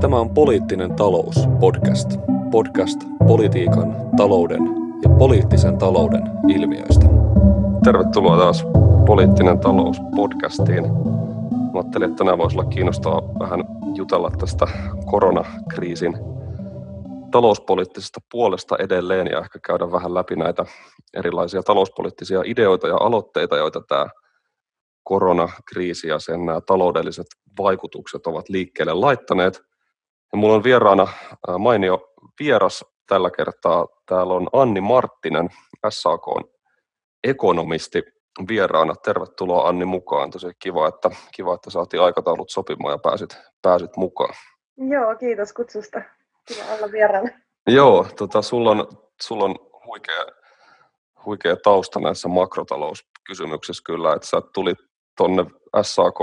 Tämä on Poliittinen talous podcast. Podcast politiikan, talouden ja poliittisen talouden ilmiöistä. Tervetuloa taas Poliittinen talous podcastiin. Mä ajattelin, että tänään voisi olla kiinnostaa vähän jutella tästä koronakriisin talouspoliittisesta puolesta edelleen ja ehkä käydä vähän läpi näitä erilaisia talouspoliittisia ideoita ja aloitteita, joita tämä koronakriisi ja sen nämä taloudelliset vaikutukset ovat liikkeelle laittaneet. Ja mulla on vieraana mainio vieras tällä kertaa. Täällä on Anni Marttinen, SAK ekonomisti vieraana. Tervetuloa Anni mukaan. Tosi kiva, että, kiva, että saatiin aikataulut sopimaan ja pääsit, pääsit mukaan. Joo, kiitos kutsusta. Kiva olla vieraana. Joo, tota, sulla on, sulla on huikea, huikea tausta näissä makrotalouskysymyksissä kyllä, että sä tulit tuonne SAK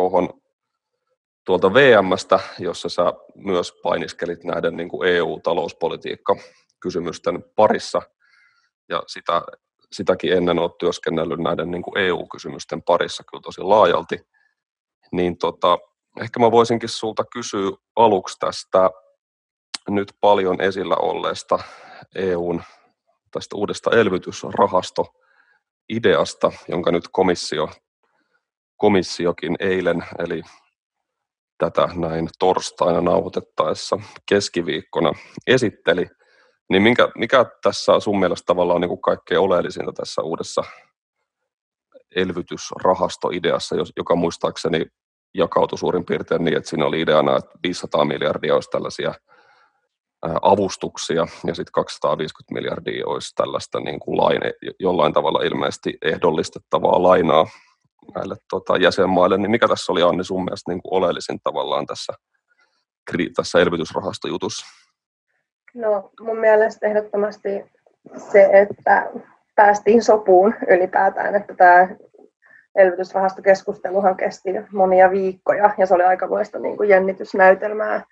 tuolta VMstä, jossa sä myös painiskelit näiden niin kuin EU-talouspolitiikka-kysymysten parissa, ja sitä, sitäkin ennen olet työskennellyt näiden niin kuin EU-kysymysten parissa kyllä tosi laajalti, niin tota, ehkä mä voisinkin sulta kysyä aluksi tästä nyt paljon esillä olleesta EUn tästä uudesta elvytysrahasto ideasta, jonka nyt komissio, komissiokin eilen, eli tätä näin torstaina nauhoitettaessa keskiviikkona esitteli, niin minkä, mikä tässä sun mielestä tavallaan niin kuin kaikkein oleellisinta tässä uudessa elvytysrahastoideassa, joka muistaakseni jakautui suurin piirtein niin, että siinä oli ideana, että 500 miljardia olisi tällaisia avustuksia ja sitten 250 miljardia olisi tällaista niin kuin laine, jollain tavalla ilmeisesti ehdollistettavaa lainaa näille tota, jäsenmaille, niin mikä tässä oli Anni sun mielestä niin kuin oleellisin tavallaan tässä, tässä elvytysrahastojutussa? No mun mielestä ehdottomasti se, että päästiin sopuun ylipäätään, että tämä elvytysrahastokeskusteluhan kesti monia viikkoja ja se oli aikamoista niin kuin jännitysnäytelmää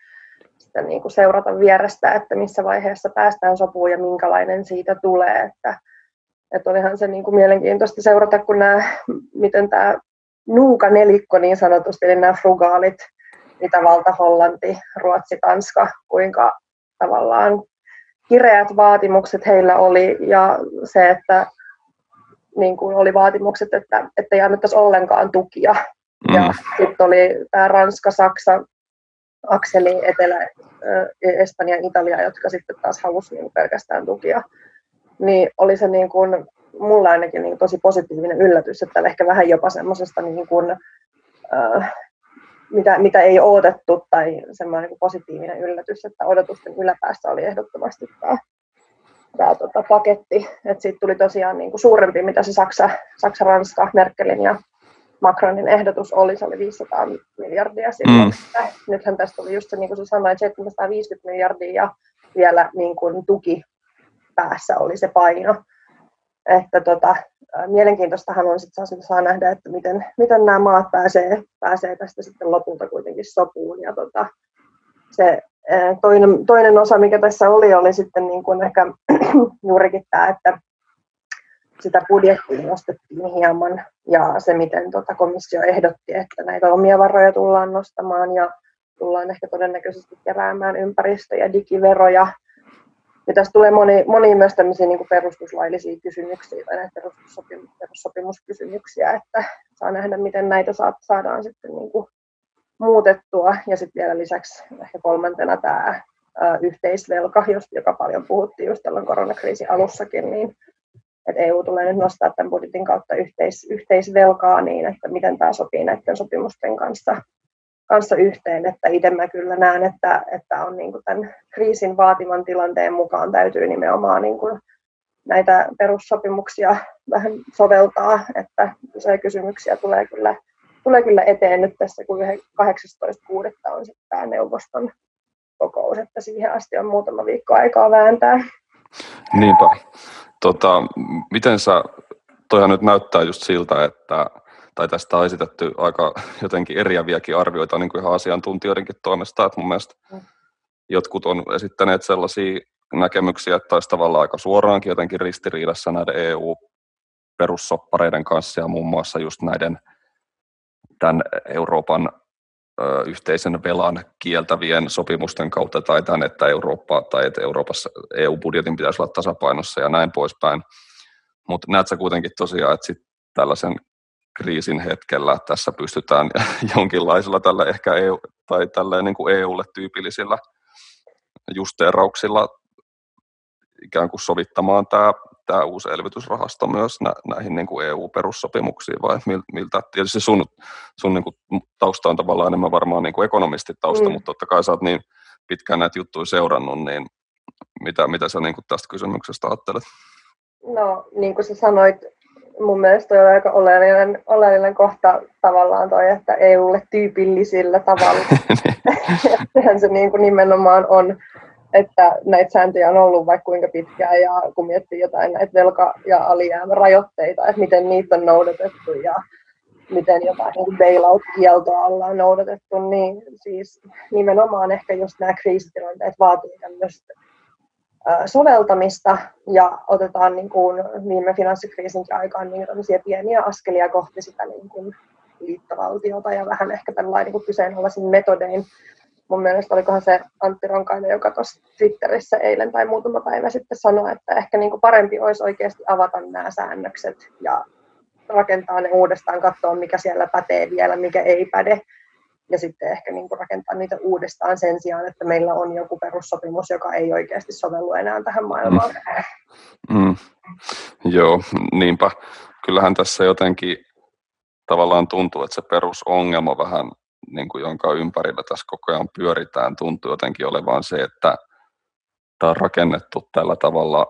sitä niin kuin seurata vierestä, että missä vaiheessa päästään sopuun ja minkälainen siitä tulee. Että, että olihan se niin kuin mielenkiintoista seurata, kun nämä, miten tämä nuuka nelikko niin sanotusti, eli nämä frugaalit, Itävalta, Hollanti, Ruotsi, Tanska, kuinka tavallaan kireät vaatimukset heillä oli ja se, että niin kuin oli vaatimukset, että, että ei annettaisi ollenkaan tukia. Mm. Ja sitten oli tämä Ranska, Saksa, akseli Etelä, Espanja ja Italia, jotka sitten taas halusivat niin pelkästään tukia. Niin oli se niin kuin, mulla ainakin niin tosi positiivinen yllätys, että ehkä vähän jopa semmoisesta niin kuin, äh, mitä, mitä ei odotettu tai semmoinen niin positiivinen yllätys, että odotusten yläpäässä oli ehdottomasti tämä, tämä tota, paketti. että siitä tuli tosiaan niin kuin suurempi, mitä se Saksa, Saksa, Ranska, Merkelin ja Macronin ehdotus oli, se oli 500 miljardia silloin. Mm. Nythän tästä tuli just se, niin kuin sä sanoit, 750 miljardia ja vielä niin kuin tuki päässä oli se paino. Että tota, mielenkiintoistahan on sitten saa nähdä, että miten, miten nämä maat pääsee, pääsee tästä sitten lopulta kuitenkin sopuun. Ja tota, se toinen, toinen osa, mikä tässä oli, oli sitten niin kuin ehkä juurikin tämä, että sitä budjettia nostettiin hieman ja se, miten tota komissio ehdotti, että näitä omia varoja tullaan nostamaan ja tullaan ehkä todennäköisesti keräämään ympäristö- ja digiveroja. Ja tässä tulee moni, moni myös tämmöisiä niin perustuslaillisia kysymyksiä tai näitä perussopimus, perussopimuskysymyksiä, että saa nähdä, miten näitä saadaan sitten niin kuin muutettua. Ja sitten vielä lisäksi ehkä kolmantena tämä yhteisvelka, joka paljon puhuttiin just tällä koronakriisin alussakin, niin että EU tulee nyt nostaa tämän budjetin kautta yhteis, yhteisvelkaa niin, että miten tämä sopii näiden sopimusten kanssa, kanssa yhteen. Että itse mä kyllä näen, että, että on niin kuin tämän kriisin vaatiman tilanteen mukaan täytyy nimenomaan niin kuin näitä perussopimuksia vähän soveltaa, että se kysymyksiä tulee kyllä, tulee kyllä eteen nyt tässä, kun 18.6. on sitten tämä neuvoston kokous, että siihen asti on muutama viikko aikaa vääntää. Niinpä. Tota, miten sä, toihan nyt näyttää just siltä, että tai tästä on esitetty aika jotenkin eriäviäkin arvioita niin kuin ihan asiantuntijoidenkin toimesta, että mun mielestä mm. jotkut on esittäneet sellaisia näkemyksiä, että olisi tavallaan aika suoraankin jotenkin ristiriidassa näiden EU-perussoppareiden kanssa ja muun muassa just näiden tämän Euroopan yhteisen velan kieltävien sopimusten kautta tai tämän, että Eurooppa tai että Euroopassa EU-budjetin pitäisi olla tasapainossa ja näin poispäin. Mutta näet sä kuitenkin tosiaan, että sit tällaisen kriisin hetkellä tässä pystytään jonkinlaisilla tällä ehkä EU, tai tällä niin kuin EUlle tyypillisillä justeerauksilla ikään kuin sovittamaan tämä, tämä uusi elvytysrahasto myös nä, näihin niin kuin EU-perussopimuksiin, vai miltä? Tietysti sun, sun niin kuin tausta on tavallaan enemmän varmaan niin kuin ekonomistitausta, mm. mutta totta kai sä oot niin pitkään näitä juttuja seurannut, niin mitä, mitä sä niin kuin tästä kysymyksestä ajattelet? No, niin kuin sä sanoit, mun mielestä on aika oleellinen, oleellinen kohta tavallaan toi, että EUlle tyypillisillä tavalla. Sehän se niin kuin nimenomaan on, että näitä sääntöjä on ollut vaikka kuinka pitkään ja kun miettii jotain näitä velka- ja alijäämärajoitteita, että miten niitä on noudatettu ja miten jotain niin bailout-kieltoa ollaan noudatettu, niin siis nimenomaan ehkä just nämä kriisitilanteet vaatii tämmöistä soveltamista ja otetaan niin kuin viime finanssikriisinkin aikaan niin pieniä askelia kohti sitä niin kuin liittovaltiota ja vähän ehkä tällainen niin kyseenalaisin metodein. Mun mielestä olikohan se Antti Ronkainen, joka tuossa Twitterissä eilen tai muutama päivä sitten sanoi, että ehkä niin kuin parempi olisi oikeasti avata nämä säännökset ja rakentaa ne uudestaan, katsoa mikä siellä pätee vielä, mikä ei päde ja sitten ehkä niin kuin rakentaa niitä uudestaan sen sijaan, että meillä on joku perussopimus, joka ei oikeasti sovellu enää tähän maailmaan. Mm. Mm. Joo, niinpä. Kyllähän tässä jotenkin tavallaan tuntuu, että se perusongelma vähän, niin kuin jonka ympärillä tässä koko ajan pyöritään, tuntuu jotenkin olevan se, että tämä on rakennettu tällä tavalla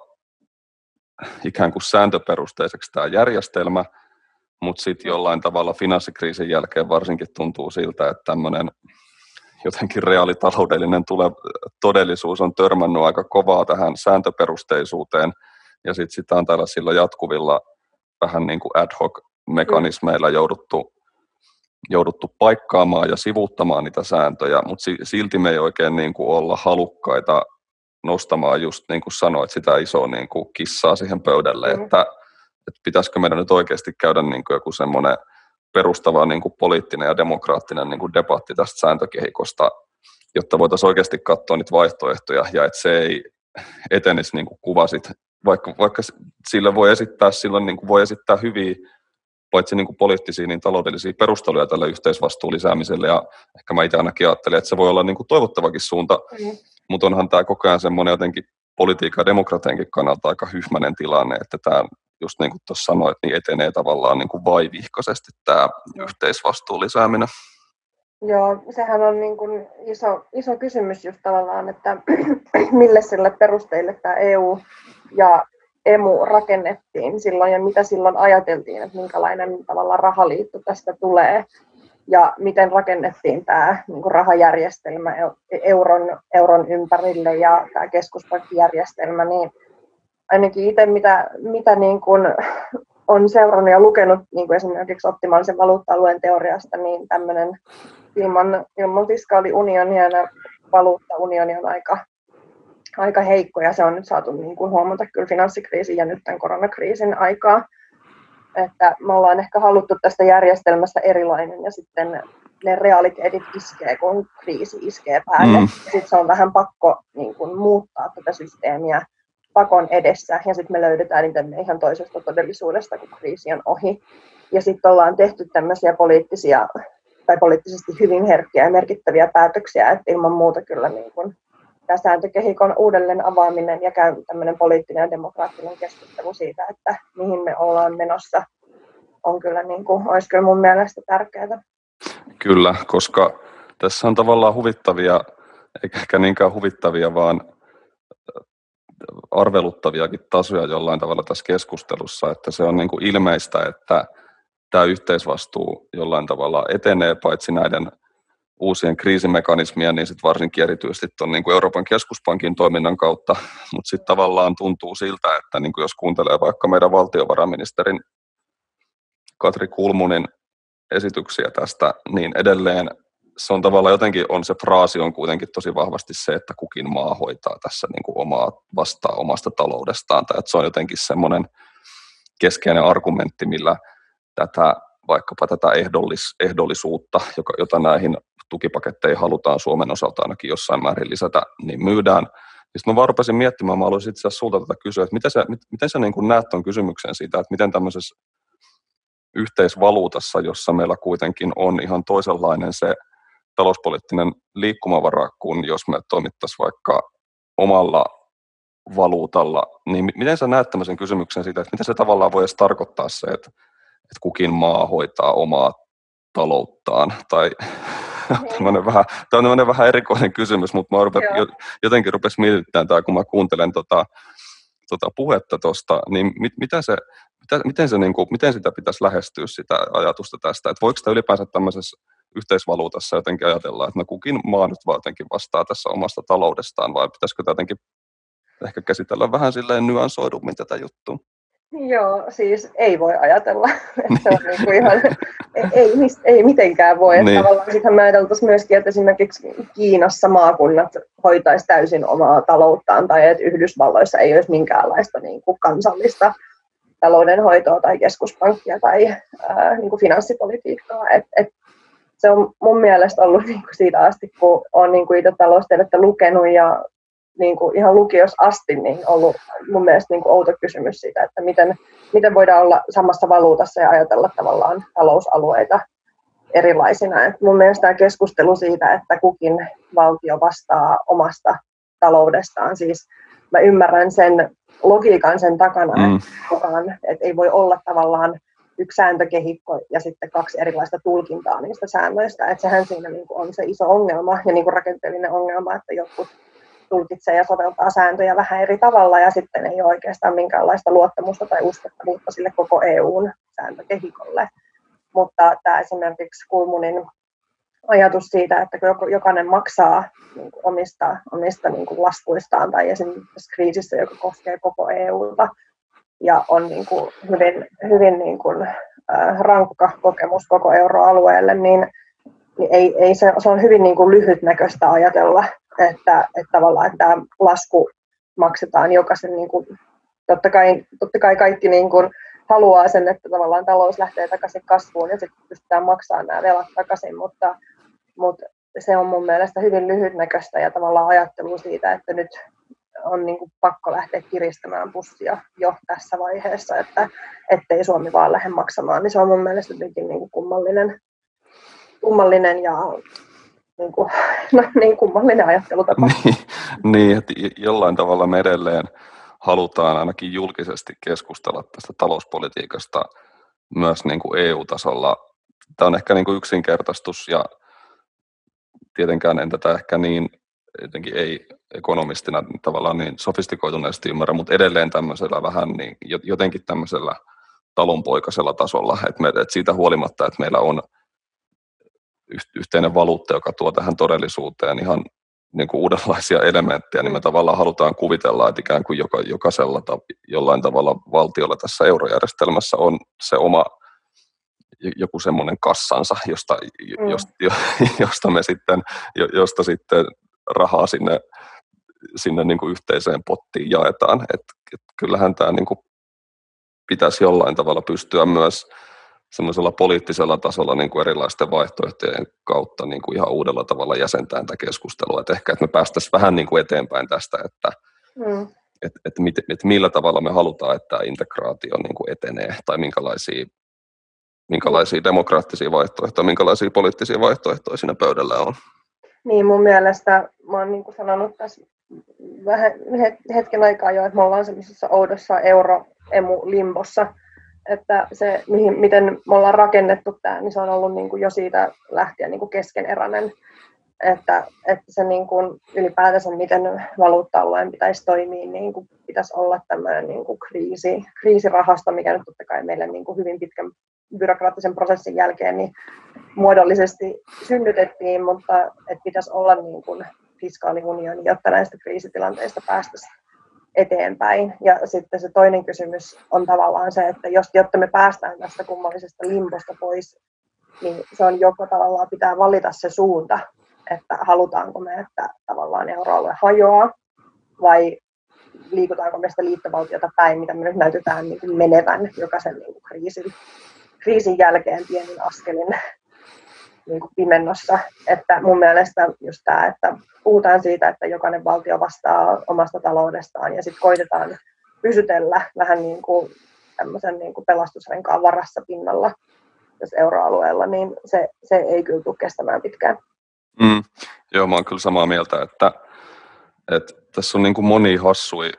ikään kuin sääntöperusteiseksi tämä järjestelmä – mutta sitten jollain tavalla finanssikriisin jälkeen varsinkin tuntuu siltä, että tämmöinen jotenkin reaalitaloudellinen tule, todellisuus on törmännyt aika kovaa tähän sääntöperusteisuuteen, ja sitten sitä on tällaisilla jatkuvilla vähän niin kuin ad hoc mekanismeilla jouduttu, jouduttu paikkaamaan ja sivuuttamaan niitä sääntöjä, mutta silti me ei oikein niin kuin olla halukkaita nostamaan just niin kuin sanoit, sitä isoa niin kuin kissaa siihen pöydälle, mm. että että pitäisikö meidän nyt oikeasti käydä niin kuin joku semmoinen perustava niin kuin poliittinen ja demokraattinen niin kuin debatti tästä sääntökehikosta, jotta voitaisiin oikeasti katsoa niitä vaihtoehtoja ja että se ei etenisi niin kuin kuvasit, vaikka, vaikka sillä voi esittää, silloin niin kuin voi esittää hyviä paitsi niin kuin poliittisia, niin taloudellisia perusteluja tälle yhteisvastuun lisäämiselle, ja ehkä mä itse ainakin ajattelen, että se voi olla niin kuin toivottavakin suunta, mm. mutta onhan tämä koko ajan semmoinen jotenkin politiikan ja demokratiankin kannalta aika hyhmäinen tilanne, että tämä just niin kuin tuossa sanoit, niin etenee tavallaan niin kuin vaivihkaisesti tämä yhteisvastuun lisääminen. Joo, sehän on niin kuin iso, iso kysymys just tavallaan, että mille sille perusteille tämä EU ja emu rakennettiin silloin ja mitä silloin ajateltiin, että minkälainen tavallaan rahaliitto tästä tulee ja miten rakennettiin tämä niin kuin rahajärjestelmä euron, euron ympärille ja tämä keskuspankkijärjestelmä, niin ainakin itse mitä, mitä niin kuin on seurannut ja lukenut niin kuin esimerkiksi optimaalisen valuutta-alueen teoriasta, niin tämmöinen ilman, ilman fiskaaliunionia ja valuuttaunioni on aika, aika heikko ja se on nyt saatu niin kuin huomata kyllä finanssikriisin ja nyt tämän koronakriisin aikaa. Että me ollaan ehkä haluttu tästä järjestelmästä erilainen ja sitten ne realiteetit iskee, kun kriisi iskee päälle. Mm. Sitten se on vähän pakko niin kuin, muuttaa tätä systeemiä pakon edessä ja sitten me löydetään niitä ihan toisesta todellisuudesta, kun kriisi on ohi. Ja sitten ollaan tehty tämmöisiä poliittisia tai poliittisesti hyvin herkkiä ja merkittäviä päätöksiä, että ilman muuta kyllä niin kun tämä sääntökehikon uudelleen avaaminen ja käy tämmöinen poliittinen ja demokraattinen keskustelu siitä, että mihin me ollaan menossa, on kyllä niin kuin, olisi kyllä mun mielestä tärkeää. Kyllä, koska tässä on tavallaan huvittavia, eikä ehkä niinkään huvittavia, vaan arveluttaviakin tasoja jollain tavalla tässä keskustelussa, että se on niin kuin ilmeistä, että tämä yhteisvastuu jollain tavalla etenee paitsi näiden uusien kriisimekanismien, niin sitten varsinkin erityisesti tuon niin kuin Euroopan keskuspankin toiminnan kautta, mutta sitten tavallaan tuntuu siltä, että niin kuin jos kuuntelee vaikka meidän valtiovarainministerin Katri Kulmunin esityksiä tästä, niin edelleen se on tavallaan jotenkin, on se fraasi on kuitenkin tosi vahvasti se, että kukin maa hoitaa tässä niin kuin omaa, vastaa omasta taloudestaan, tai että se on jotenkin semmoinen keskeinen argumentti, millä tätä, vaikkapa tätä ehdollis, ehdollisuutta, joka, jota näihin tukipaketteja halutaan Suomen osalta ainakin jossain määrin lisätä, niin myydään. Sitten mä vaan rupesin miettimään, mä haluaisin itse asiassa sulta tätä kysyä, että miten sä, miten sä niin näet tuon kysymyksen siitä, että miten tämmöisessä yhteisvaluutassa, jossa meillä kuitenkin on ihan toisenlainen se talouspoliittinen liikkumavara, kuin jos me toimittaisiin vaikka omalla valuutalla, niin miten sä näet tämmöisen kysymyksen siitä, että miten se tavallaan voi edes tarkoittaa se, että, että kukin maa hoitaa omaa talouttaan, tai tämmöinen vähän, tämmöinen vähän erikoinen kysymys, mutta mä rupet, jotenkin rupesi mietittämään tämä, kun mä kuuntelen tota, tota puhetta tuosta, niin mit, mitä se, mitä, miten, se, niin kuin, miten sitä pitäisi lähestyä sitä ajatusta tästä, että voiko sitä ylipäänsä tämmöisessä yhteisvaluutassa jotenkin ajatella, että no kukin maa nyt vaan jotenkin vastaa tässä omasta taloudestaan, vai pitäisikö jotenkin ehkä käsitellä vähän silleen nyansoidummin tätä juttua? Joo, siis ei voi ajatella. että on niin kuin ihan, ei, ei, ei mitenkään voi. Että niin. Tavallaan sittenhän me ajateltaisiin myöskin, että esimerkiksi Kiinassa maakunnat hoitaisi täysin omaa talouttaan tai että Yhdysvalloissa ei olisi minkäänlaista niin kuin kansallista taloudenhoitoa tai keskuspankkia tai ää, niin kuin finanssipolitiikkaa. Et, et se on mun mielestä ollut niin kuin siitä asti, kun olen niin kuin itse taloustiedettä lukenut ja niin kuin ihan lukiossa asti niin ollut mun mielestä niin kuin outo kysymys siitä, että miten, miten voidaan olla samassa valuutassa ja ajatella tavallaan talousalueita erilaisina. Et mun mielestä tämä keskustelu siitä, että kukin valtio vastaa omasta taloudestaan, siis mä ymmärrän sen logiikan sen takana, mm. että, että ei voi olla tavallaan yksi sääntökehikko ja sitten kaksi erilaista tulkintaa niistä säännöistä. Että sehän siinä niin kuin on se iso ongelma ja niin kuin rakenteellinen ongelma, että jotkut tulkitsee ja soveltaa sääntöjä vähän eri tavalla ja sitten ei ole oikeastaan minkäänlaista luottamusta tai uskottavuutta sille koko EUn sääntökehikolle. Mutta tämä esimerkiksi Kulmunin ajatus siitä, että kun jokainen maksaa niin omista, omista niin kuin laskuistaan tai esimerkiksi kriisissä, joka koskee koko EUta ja on niin kuin hyvin, hyvin niin kuin, rankka kokemus koko euroalueelle, niin, niin ei, ei se, se on hyvin niin kuin lyhytnäköistä ajatella että, että tavallaan että tämä lasku maksetaan jokaisen, niin kuin, totta, kai, totta kai kaikki niin kuin, haluaa sen, että tavallaan talous lähtee takaisin kasvuun ja sitten pystytään maksamaan nämä velat takaisin, mutta, mutta se on mun mielestä hyvin lyhytnäköistä ja tavallaan ajattelu siitä, että nyt on niin kuin pakko lähteä kiristämään pussia jo tässä vaiheessa, että ettei Suomi vaan lähde maksamaan, niin se on mun mielestä jotenkin niin kuin kummallinen, kummallinen ja niin kuin, no, niin kummallinen ajattelutapa. niin, niin, että jollain tavalla me edelleen halutaan ainakin julkisesti keskustella tästä talouspolitiikasta myös niin kuin EU-tasolla. Tämä on ehkä niin kuin yksinkertaistus ja tietenkään en tätä ehkä niin jotenkin ei ekonomistina tavallaan niin sofistikoituneesti ymmärrä, mutta edelleen tämmöisellä vähän niin, jotenkin tämmöisellä talonpoikaisella tasolla, että, me, että siitä huolimatta, että meillä on yhteinen valuutta, joka tuo tähän todellisuuteen ihan niin kuin uudenlaisia elementtejä, niin me tavallaan halutaan kuvitella, että ikään kuin joka, jokaisella ta, jollain tavalla valtiolla tässä eurojärjestelmässä on se oma joku semmoinen kassansa, josta, mm. josta, josta me sitten, josta sitten rahaa sinne, sinne niin kuin yhteiseen pottiin jaetaan. Et, et kyllähän tämä niin kuin pitäisi jollain tavalla pystyä myös semmoisella poliittisella tasolla niin kuin erilaisten vaihtoehtojen kautta niin kuin ihan uudella tavalla jäsentään tätä keskustelua. Että ehkä että me päästäisiin vähän niin kuin eteenpäin tästä, että mm. et, et, mit, et millä tavalla me halutaan, että integraatio niin kuin etenee tai minkälaisia, minkälaisia demokraattisia vaihtoehtoja, minkälaisia poliittisia vaihtoehtoja siinä pöydällä on. Niin mun mielestä, mä oon niin kuin sanonut tässä vähän hetken aikaa jo, että me ollaan semmoisessa oudossa euro-emu-limbossa, että se, mihin, miten me ollaan rakennettu tämä, niin se on ollut niin kuin jo siitä lähtien niin kuin keskeneräinen, että, että se niin kuin ylipäätänsä, miten valuutta-alueen pitäisi toimia, niin kuin pitäisi olla tämmöinen niin kuin kriisi, kriisirahasto, mikä nyt totta kai meille niin kuin hyvin pitkän byrokraattisen prosessin jälkeen niin muodollisesti synnytettiin, mutta että pitäisi olla niin kuin fiskaaliunioni, jotta näistä kriisitilanteista päästäisiin eteenpäin. Ja sitten se toinen kysymys on tavallaan se, että jos, jotta me päästään tästä kummallisesta limbosta pois, niin se on joko tavallaan pitää valita se suunta, että halutaanko me, että tavallaan euroalue hajoaa, vai liikutaanko me sitä liittovaltiota päin, mitä me nyt näytetään niin menevän jokaisen niin kriisin, kriisin jälkeen pienin askelin. Niin kuin pimennossa. Että mun mielestä just tämä, että puhutaan siitä, että jokainen valtio vastaa omasta taloudestaan ja sitten koitetaan pysytellä vähän niin kuin tämmöisen niin kuin pelastusrenkaan varassa pinnalla tässä euroalueella, niin se, se ei kyllä tule kestämään pitkään. Mm, joo, mä oon kyllä samaa mieltä, että, että tässä on niin kuin moni hassui,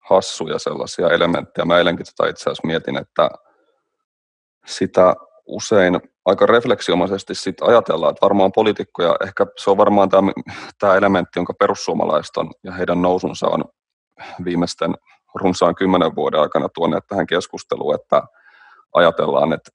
hassuja sellaisia elementtejä. Mä eilenkin tätä itse asiassa mietin, että sitä usein aika refleksiomaisesti sit ajatellaan, että varmaan poliitikkoja, ehkä se on varmaan tämä, elementti, jonka perussuomalaiset on ja heidän nousunsa on viimeisten runsaan kymmenen vuoden aikana tuoneet tähän keskusteluun, että ajatellaan, että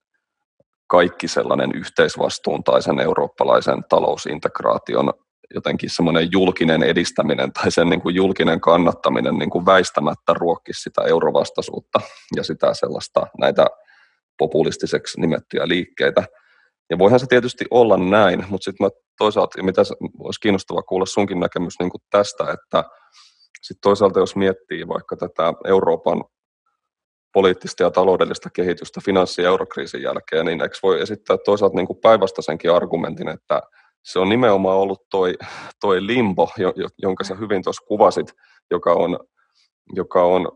kaikki sellainen yhteisvastuun tai sen eurooppalaisen talousintegraation jotenkin semmoinen julkinen edistäminen tai sen niin kuin julkinen kannattaminen niin kuin väistämättä ruokkisi sitä eurovastaisuutta ja sitä sellaista näitä populistiseksi nimettyjä liikkeitä. Ja voihan se tietysti olla näin, mutta sitten toisaalta, mitä olisi kiinnostavaa kuulla sunkin näkemys niin tästä, että sitten toisaalta jos miettii vaikka tätä Euroopan poliittista ja taloudellista kehitystä finanssi- ja eurokriisin jälkeen, niin eikö voi esittää toisaalta niin päinvastaisenkin argumentin, että se on nimenomaan ollut toi, toi limbo, jonka sä hyvin tuossa kuvasit, joka on, joka on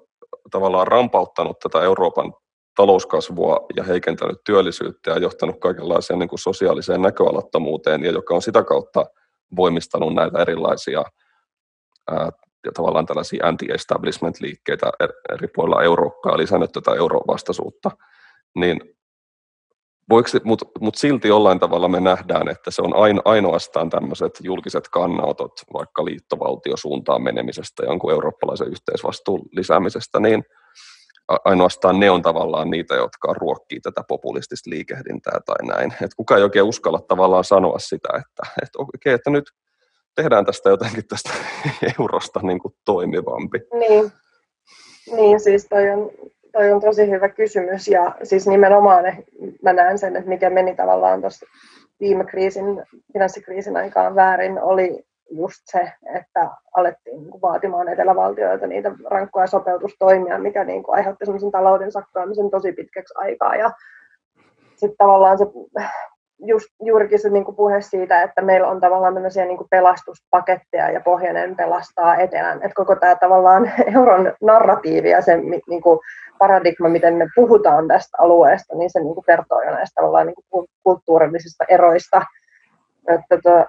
tavallaan rampauttanut tätä Euroopan talouskasvua ja heikentänyt työllisyyttä ja johtanut kaikenlaiseen niin kuin sosiaaliseen näköalattomuuteen ja joka on sitä kautta voimistanut näitä erilaisia ää, ja tavallaan tällaisia anti-establishment-liikkeitä eri puolilla Eurooppaa, lisännyt tätä eurovastaisuutta, niin mutta mut silti jollain tavalla me nähdään, että se on aino, ainoastaan tämmöiset julkiset kannanotot vaikka liittovaltiosuuntaan menemisestä, jonkun eurooppalaisen yhteisvastuun lisäämisestä, niin ainoastaan ne on tavallaan niitä, jotka ruokkii tätä populistista liikehdintää tai näin. Et kuka ei oikein uskalla tavallaan sanoa sitä, että, että okei, että nyt tehdään tästä jotenkin tästä eurosta niin kuin toimivampi. Niin. niin, siis toi on, toi on tosi hyvä kysymys ja siis nimenomaan mä näen sen, että mikä meni tavallaan tuossa viime kriisin, finanssikriisin aikaan väärin, oli just se, että alettiin niin vaatimaan etelävaltioilta niitä rankkoja sopeutustoimia, mikä niin kuin aiheutti sellaisen talouden sakkaamisen tosi pitkäksi aikaa. Ja sitten tavallaan se just juurikin se niin kuin puhe siitä, että meillä on tavallaan tämmöisiä niin kuin pelastuspaketteja ja pohjainen pelastaa etelän. Että koko tämä tavallaan euron narratiivi ja se niin kuin paradigma, miten me puhutaan tästä alueesta, niin se niin kuin kertoo jo näistä tavallaan niin kuin kulttuurillisista eroista. Että to,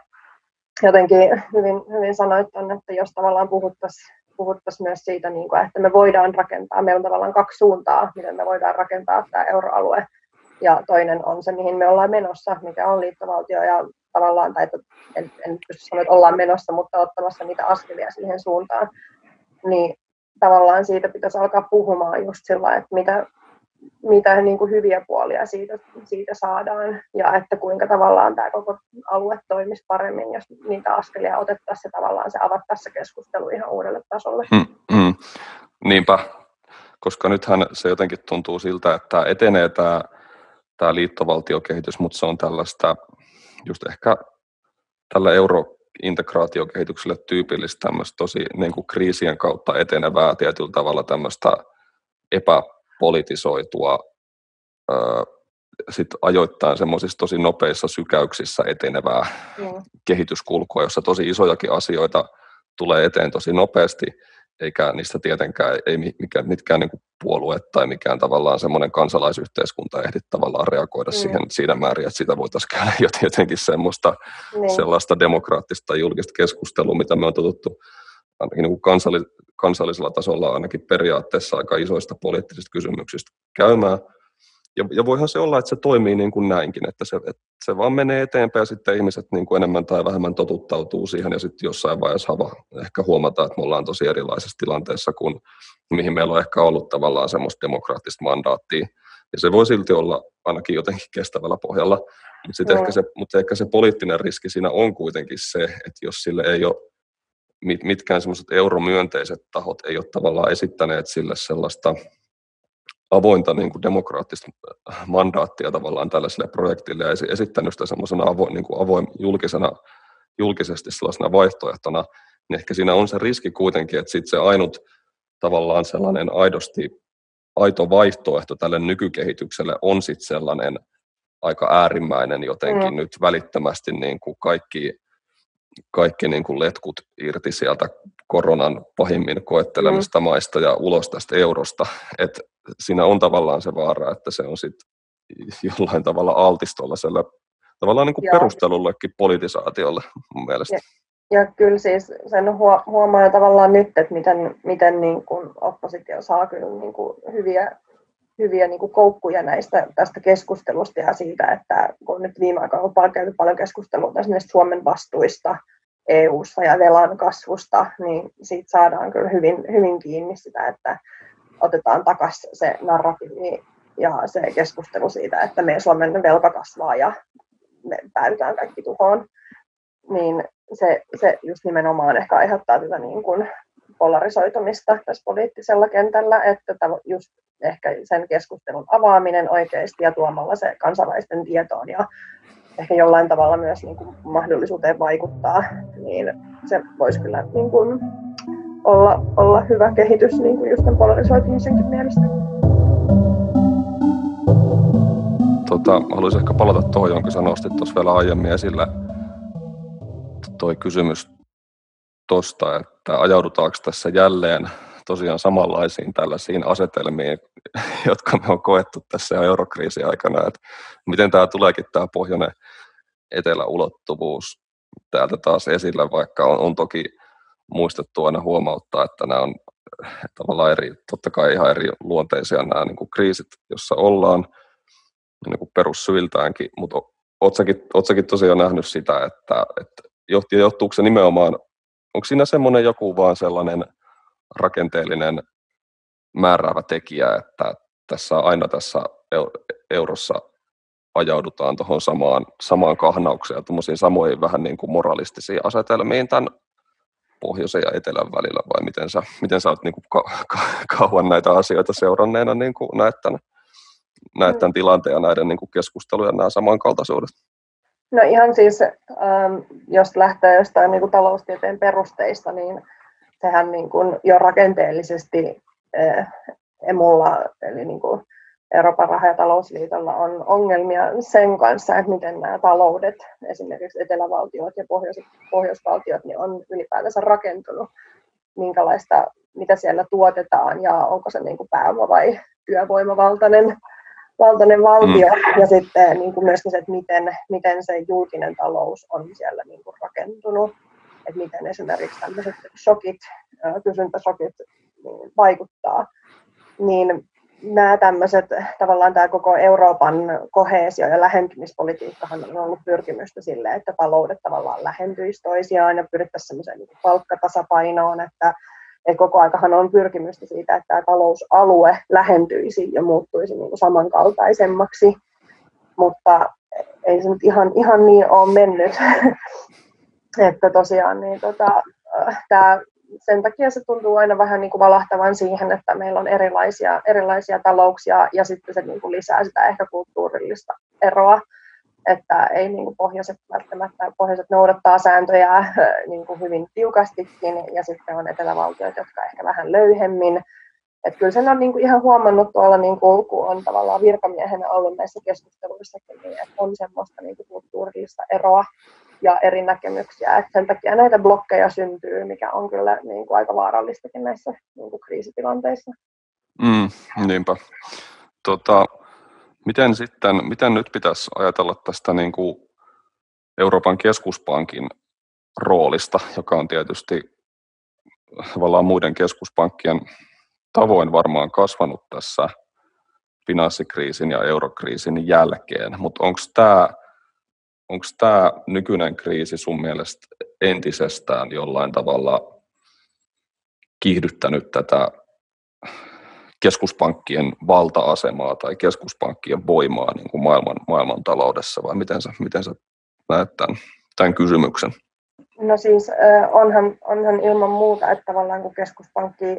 jotenkin hyvin, hyvin sanoit on, että jos tavallaan puhuttaisiin puhuttaisiin myös siitä, niin kuin, että me voidaan rakentaa, meillä on tavallaan kaksi suuntaa, miten me voidaan rakentaa tämä euroalue. Ja toinen on se, mihin me ollaan menossa, mikä on liittovaltio ja tavallaan, tai en, en pysty sanoa, että ollaan menossa, mutta ottamassa niitä askelia siihen suuntaan, niin tavallaan siitä pitäisi alkaa puhumaan just sillä, että mitä, mitä niin kuin hyviä puolia siitä, siitä saadaan ja että kuinka tavallaan tämä koko alue toimisi paremmin, jos niitä askelia otettaisiin ja tavallaan se avattaisiin se keskustelu ihan uudelle tasolle. Hmm, hmm. Niinpä, koska nythän se jotenkin tuntuu siltä, että etenee tämä tämä liittovaltiokehitys, mutta se on tällaista just ehkä tällä eurointegraatiokehitykselle tyypillistä tämmöistä tosi niin kuin kriisien kautta etenevää tietyllä tavalla tämmöistä epäpolitisoitua sitten ajoittain semmoisissa tosi nopeissa sykäyksissä etenevää mm. kehityskulkua, jossa tosi isojakin asioita tulee eteen tosi nopeasti, eikä niistä tietenkään, ei mikään, mitkään niin kuin puolue tai mikään tavallaan semmoinen kansalaisyhteiskunta ehdi tavallaan reagoida mm. siihen siinä määrin, että sitä voitaisiin käydä jotenkin semmoista mm. sellaista demokraattista julkista keskustelua, mitä me on totuttu ainakin niin kansallis- kansallisella tasolla ainakin periaatteessa aika isoista poliittisista kysymyksistä käymään, ja, ja voihan se olla, että se toimii niin kuin näinkin, että se, että se vaan menee eteenpäin ja sitten ihmiset niin kuin enemmän tai vähemmän totuttautuu siihen ja sitten jossain vaiheessa hava, ehkä huomataan, että me ollaan tosi erilaisessa tilanteessa kuin mihin meillä on ehkä ollut tavallaan semmoista demokraattista mandaattia. Ja se voi silti olla ainakin jotenkin kestävällä pohjalla, mutta, sitten ehkä se, mutta ehkä se poliittinen riski siinä on kuitenkin se, että jos sille ei ole mitkään semmoiset euromyönteiset tahot ei ole tavallaan esittäneet sille sellaista avointa niin kuin demokraattista mandaattia tavallaan tällaiselle projektille ja esittänyt sitä semmoisena avoin, niin kuin avoin julkisena, julkisesti sellaisena vaihtoehtona, niin ehkä siinä on se riski kuitenkin, että sitten se ainut tavallaan sellainen aidosti aito vaihtoehto tälle nykykehitykselle on sitten sellainen aika äärimmäinen jotenkin mm. nyt välittömästi niin kuin kaikki, kaikki niin kuin letkut irti sieltä koronan pahimmin koettelemista mm. maista ja ulos tästä eurosta. Et siinä on tavallaan se vaara, että se on sitten jollain tavalla altis tuollaiselle tavallaan niin kuin perustelullekin politisaatiolle mun mielestä. Ja, ja kyllä siis sen huomaa tavallaan nyt, että miten, miten niin kuin oppositio saa kyllä niin kuin hyviä, hyviä niin kuin koukkuja näistä, tästä keskustelusta ja siitä, että kun nyt viime aikoina on paljon, käyty paljon keskustelua tästä Suomen vastuista EU-ssa ja velan kasvusta, niin siitä saadaan kyllä hyvin, hyvin kiinni sitä, että otetaan takaisin se narratiivi ja se keskustelu siitä, että meidän Suomen velka kasvaa ja me päädytään kaikki tuhoon, niin se, se just nimenomaan ehkä aiheuttaa tätä niin kuin polarisoitumista tässä poliittisella kentällä, että just ehkä sen keskustelun avaaminen oikeasti ja tuomalla se kansalaisten tietoon ja ehkä jollain tavalla myös niin kuin mahdollisuuteen vaikuttaa, niin se voisi kyllä niin kuin olla, olla hyvä kehitys niin kuin just tämän polarisoitumisenkin mielestä. Tota, haluaisin ehkä palata tuohon, jonka sä nostit tuossa vielä aiemmin esille. Toi kysymys tuosta, että ajaudutaanko tässä jälleen tosiaan samanlaisiin tällaisiin asetelmiin, jotka me on koettu tässä eurokriisin aikana, että miten tämä tuleekin tämä pohjoinen eteläulottuvuus täältä taas esille, vaikka on, on toki muistettu aina huomauttaa, että nämä on tavallaan eri, totta kai ihan eri luonteisia nämä niin kuin kriisit, jossa ollaan, niin kuin perussyiltäänkin, mutta oletko tosiaan nähnyt sitä, että, että johtuuko se nimenomaan, onko siinä semmoinen joku vaan sellainen rakenteellinen määräävä tekijä, että tässä aina tässä eurossa ajaudutaan tuohon samaan, samaan kahnaukseen ja tuommoisiin samoihin vähän niin kuin moralistisiin asetelmiin tämän pohjoisen ja etelän välillä, vai miten sä, miten sä oot niin kuin ka- ka- kauan näitä asioita seuranneena niin kuin näet tämän näet tämän tilanteen ja näiden niin kuin keskustelujen nämä samankaltaisuudet? No ihan siis, ähm, jos lähtee jostain niin kuin taloustieteen perusteista, niin sehän niin kuin jo rakenteellisesti äh, emulla, eli niin kuin Euroopan raha- ja talousliitolla on ongelmia sen kanssa, että miten nämä taloudet, esimerkiksi etelävaltiot ja pohjois- pohjoisvaltiot, niin on ylipäätänsä rakentunut, minkälaista, mitä siellä tuotetaan ja onko se niin kuin pääoma- vai työvoimavaltainen valtainen valtio mm. ja sitten niin kuin myöskin se, että miten, miten se julkinen talous on siellä niin kuin rakentunut, että miten esimerkiksi tämmöiset shokit, kysyntäshokit niin vaikuttaa, niin nämä tämmöiset, tavallaan tämä koko Euroopan kohesio- ja lähentymispolitiikkahan on ollut pyrkimystä sille, että taloudet tavallaan lähentyisi toisiaan ja pyrittäisiin semmoiseen niin palkkatasapainoon, että et koko aikahan on pyrkimystä siitä, että tämä talousalue lähentyisi ja muuttuisi niin kuin samankaltaisemmaksi, mutta ei se nyt ihan, ihan niin ole mennyt. että tosiaan niin tota, tämä, sen takia se tuntuu aina vähän niin kuin valahtavan siihen, että meillä on erilaisia, erilaisia talouksia ja sitten se niin kuin lisää sitä ehkä kulttuurillista eroa että ei niin kuin pohjoiset välttämättä, pohjoiset noudattaa sääntöjä äh, niin kuin hyvin tiukastikin ja sitten on etelävaltiot, jotka ehkä vähän löyhemmin. Että kyllä sen on niin kuin ihan huomannut tuolla, niin kuin, kun on tavallaan virkamiehenä ollut näissä keskusteluissakin, niin että on semmoista niin kuin eroa ja eri näkemyksiä. Et sen takia näitä blokkeja syntyy, mikä on kyllä niin kuin aika vaarallistakin näissä niin kuin kriisitilanteissa. Mm, niinpä. Tota, Miten sitten, miten nyt pitäisi ajatella tästä niin kuin Euroopan keskuspankin roolista, joka on tietysti tavallaan muiden keskuspankkien tavoin varmaan kasvanut tässä finanssikriisin ja eurokriisin jälkeen, mutta onko tämä onko tämä nykyinen kriisi sun mielestä entisestään jollain tavalla kiihdyttänyt tätä keskuspankkien valta-asemaa tai keskuspankkien voimaa niin kuin maailman, maailman taloudessa, vai miten sä, miten sä näet tämän, tämän kysymyksen? No siis onhan, onhan ilman muuta, että tavallaan kun keskuspankki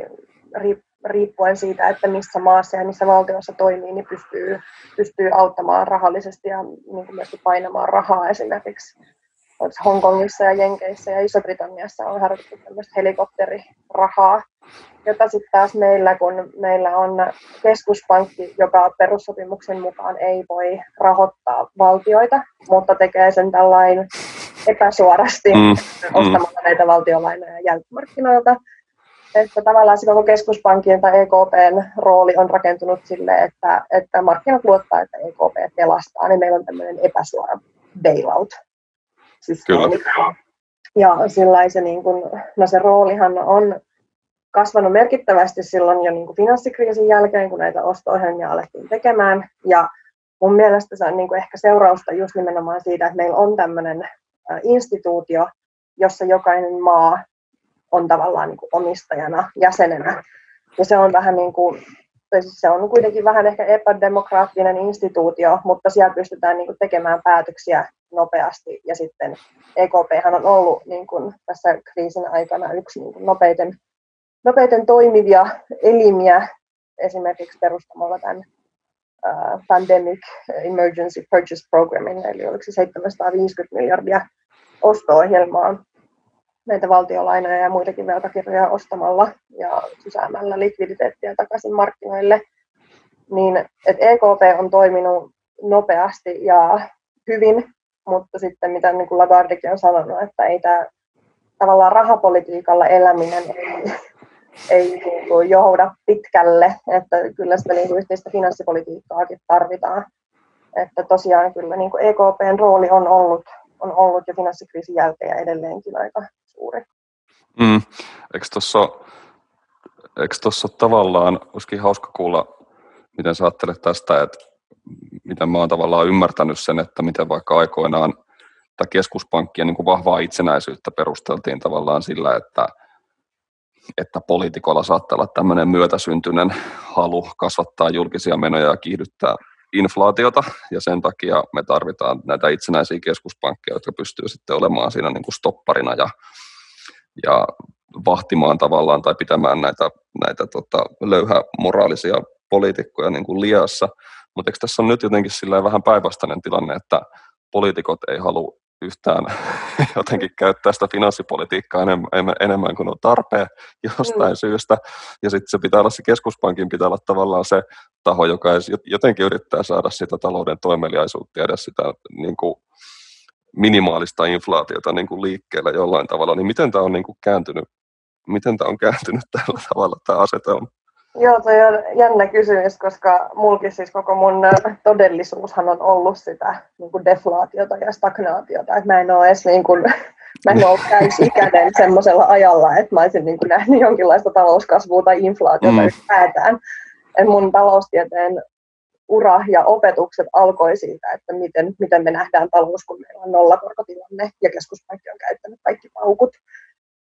riippuen siitä, että missä maassa ja missä valtiossa toimii, niin pystyy, pystyy auttamaan rahallisesti ja niin kuin myöskin painamaan rahaa esimerkiksi Hongkongissa ja Jenkeissä ja Iso-Britanniassa on harjoitettu tämmöistä helikopterirahaa, jota sitten taas meillä, kun meillä on keskuspankki, joka perussopimuksen mukaan ei voi rahoittaa valtioita, mutta tekee sen tällainen epäsuorasti mm, mm. ostamalla mm. näitä valtiolainoja jälkimarkkinoilta. Että tavallaan se koko keskuspankin tai EKPn rooli on rakentunut sille, että, että markkinat luottaa, että EKP pelastaa, niin meillä on tämmöinen epäsuora bailout. Siis Kyllä. Ja sillä se, niin kun, no se roolihan on kasvanut merkittävästi silloin jo niin kuin finanssikriisin jälkeen, kun näitä osto-ohjelmia alettiin tekemään. Ja mun mielestä se on niin kuin ehkä seurausta just nimenomaan siitä, että meillä on tämmöinen instituutio, jossa jokainen maa on tavallaan niin kuin omistajana, jäsenenä. Ja se on vähän niin kuin, siis se on kuitenkin vähän ehkä epädemokraattinen instituutio, mutta siellä pystytään niin kuin tekemään päätöksiä nopeasti. Ja sitten EKP on ollut niin kuin tässä kriisin aikana yksi niin kuin nopeiten nopeiten toimivia elimiä esimerkiksi perustamalla tämän uh, Pandemic Emergency Purchase Programmin, eli oliko se 750 miljardia osto-ohjelmaa näitä valtiolainoja ja muitakin velkakirjoja ostamalla ja sysäämällä likviditeettiä takaisin markkinoille, niin että EKP on toiminut nopeasti ja hyvin, mutta sitten mitä niin Lagardekin on sanonut, että ei tämä tavallaan rahapolitiikalla eläminen ei, ei niin johda pitkälle, että kyllä sitä niin yhteistä finanssipolitiikkaakin tarvitaan. Että tosiaan kyllä niin EKPn rooli on ollut, on ollut jo finanssikriisin jälkeen ja edelleenkin aika suuri. Mm. Eikö tuossa eikö tuossa tavallaan, olisikin hauska kuulla, miten sä ajattelet tästä, että miten mä oon tavallaan ymmärtänyt sen, että miten vaikka aikoinaan tätä keskuspankkien niin vahvaa itsenäisyyttä perusteltiin tavallaan sillä, että että poliitikolla saattaa olla tämmöinen myötäsyntyinen halu kasvattaa julkisia menoja ja kiihdyttää inflaatiota, ja sen takia me tarvitaan näitä itsenäisiä keskuspankkeja, jotka pystyy sitten olemaan siinä niin kuin stopparina ja, ja vahtimaan tavallaan tai pitämään näitä, näitä tota, löyhä moraalisia poliitikkoja niin kuin liassa. Mutta eikö tässä on nyt jotenkin vähän päinvastainen tilanne, että poliitikot ei halua yhtään jotenkin käyttää sitä finanssipolitiikkaa enemmän, enemmän kuin on tarpeen jostain mm. syystä. Ja sitten se pitää olla se keskuspankin, pitää olla tavallaan se taho, joka jotenkin yrittää saada sitä talouden toimeliaisuutta ja edes sitä niin kuin minimaalista inflaatiota niin kuin liikkeellä jollain tavalla. Niin miten tämä on niin kuin kääntynyt, miten tämä on kääntynyt tällä tavalla tämä asetelma? Joo, toi on jännä kysymys, koska mulkin siis koko mun todellisuushan on ollut sitä niin kuin deflaatiota ja stagnaatiota. Et mä en ole edes niin kuin, mä en ole täysikäinen semmoisella ajalla, että mä olisin niin kuin nähnyt jonkinlaista talouskasvua tai inflaatiota mm. ylipäätään. Et mun taloustieteen ura ja opetukset alkoi siitä, että miten, miten me nähdään talous, kun meillä on nollakorkotilanne ja keskuspankki on käyttänyt kaikki paukut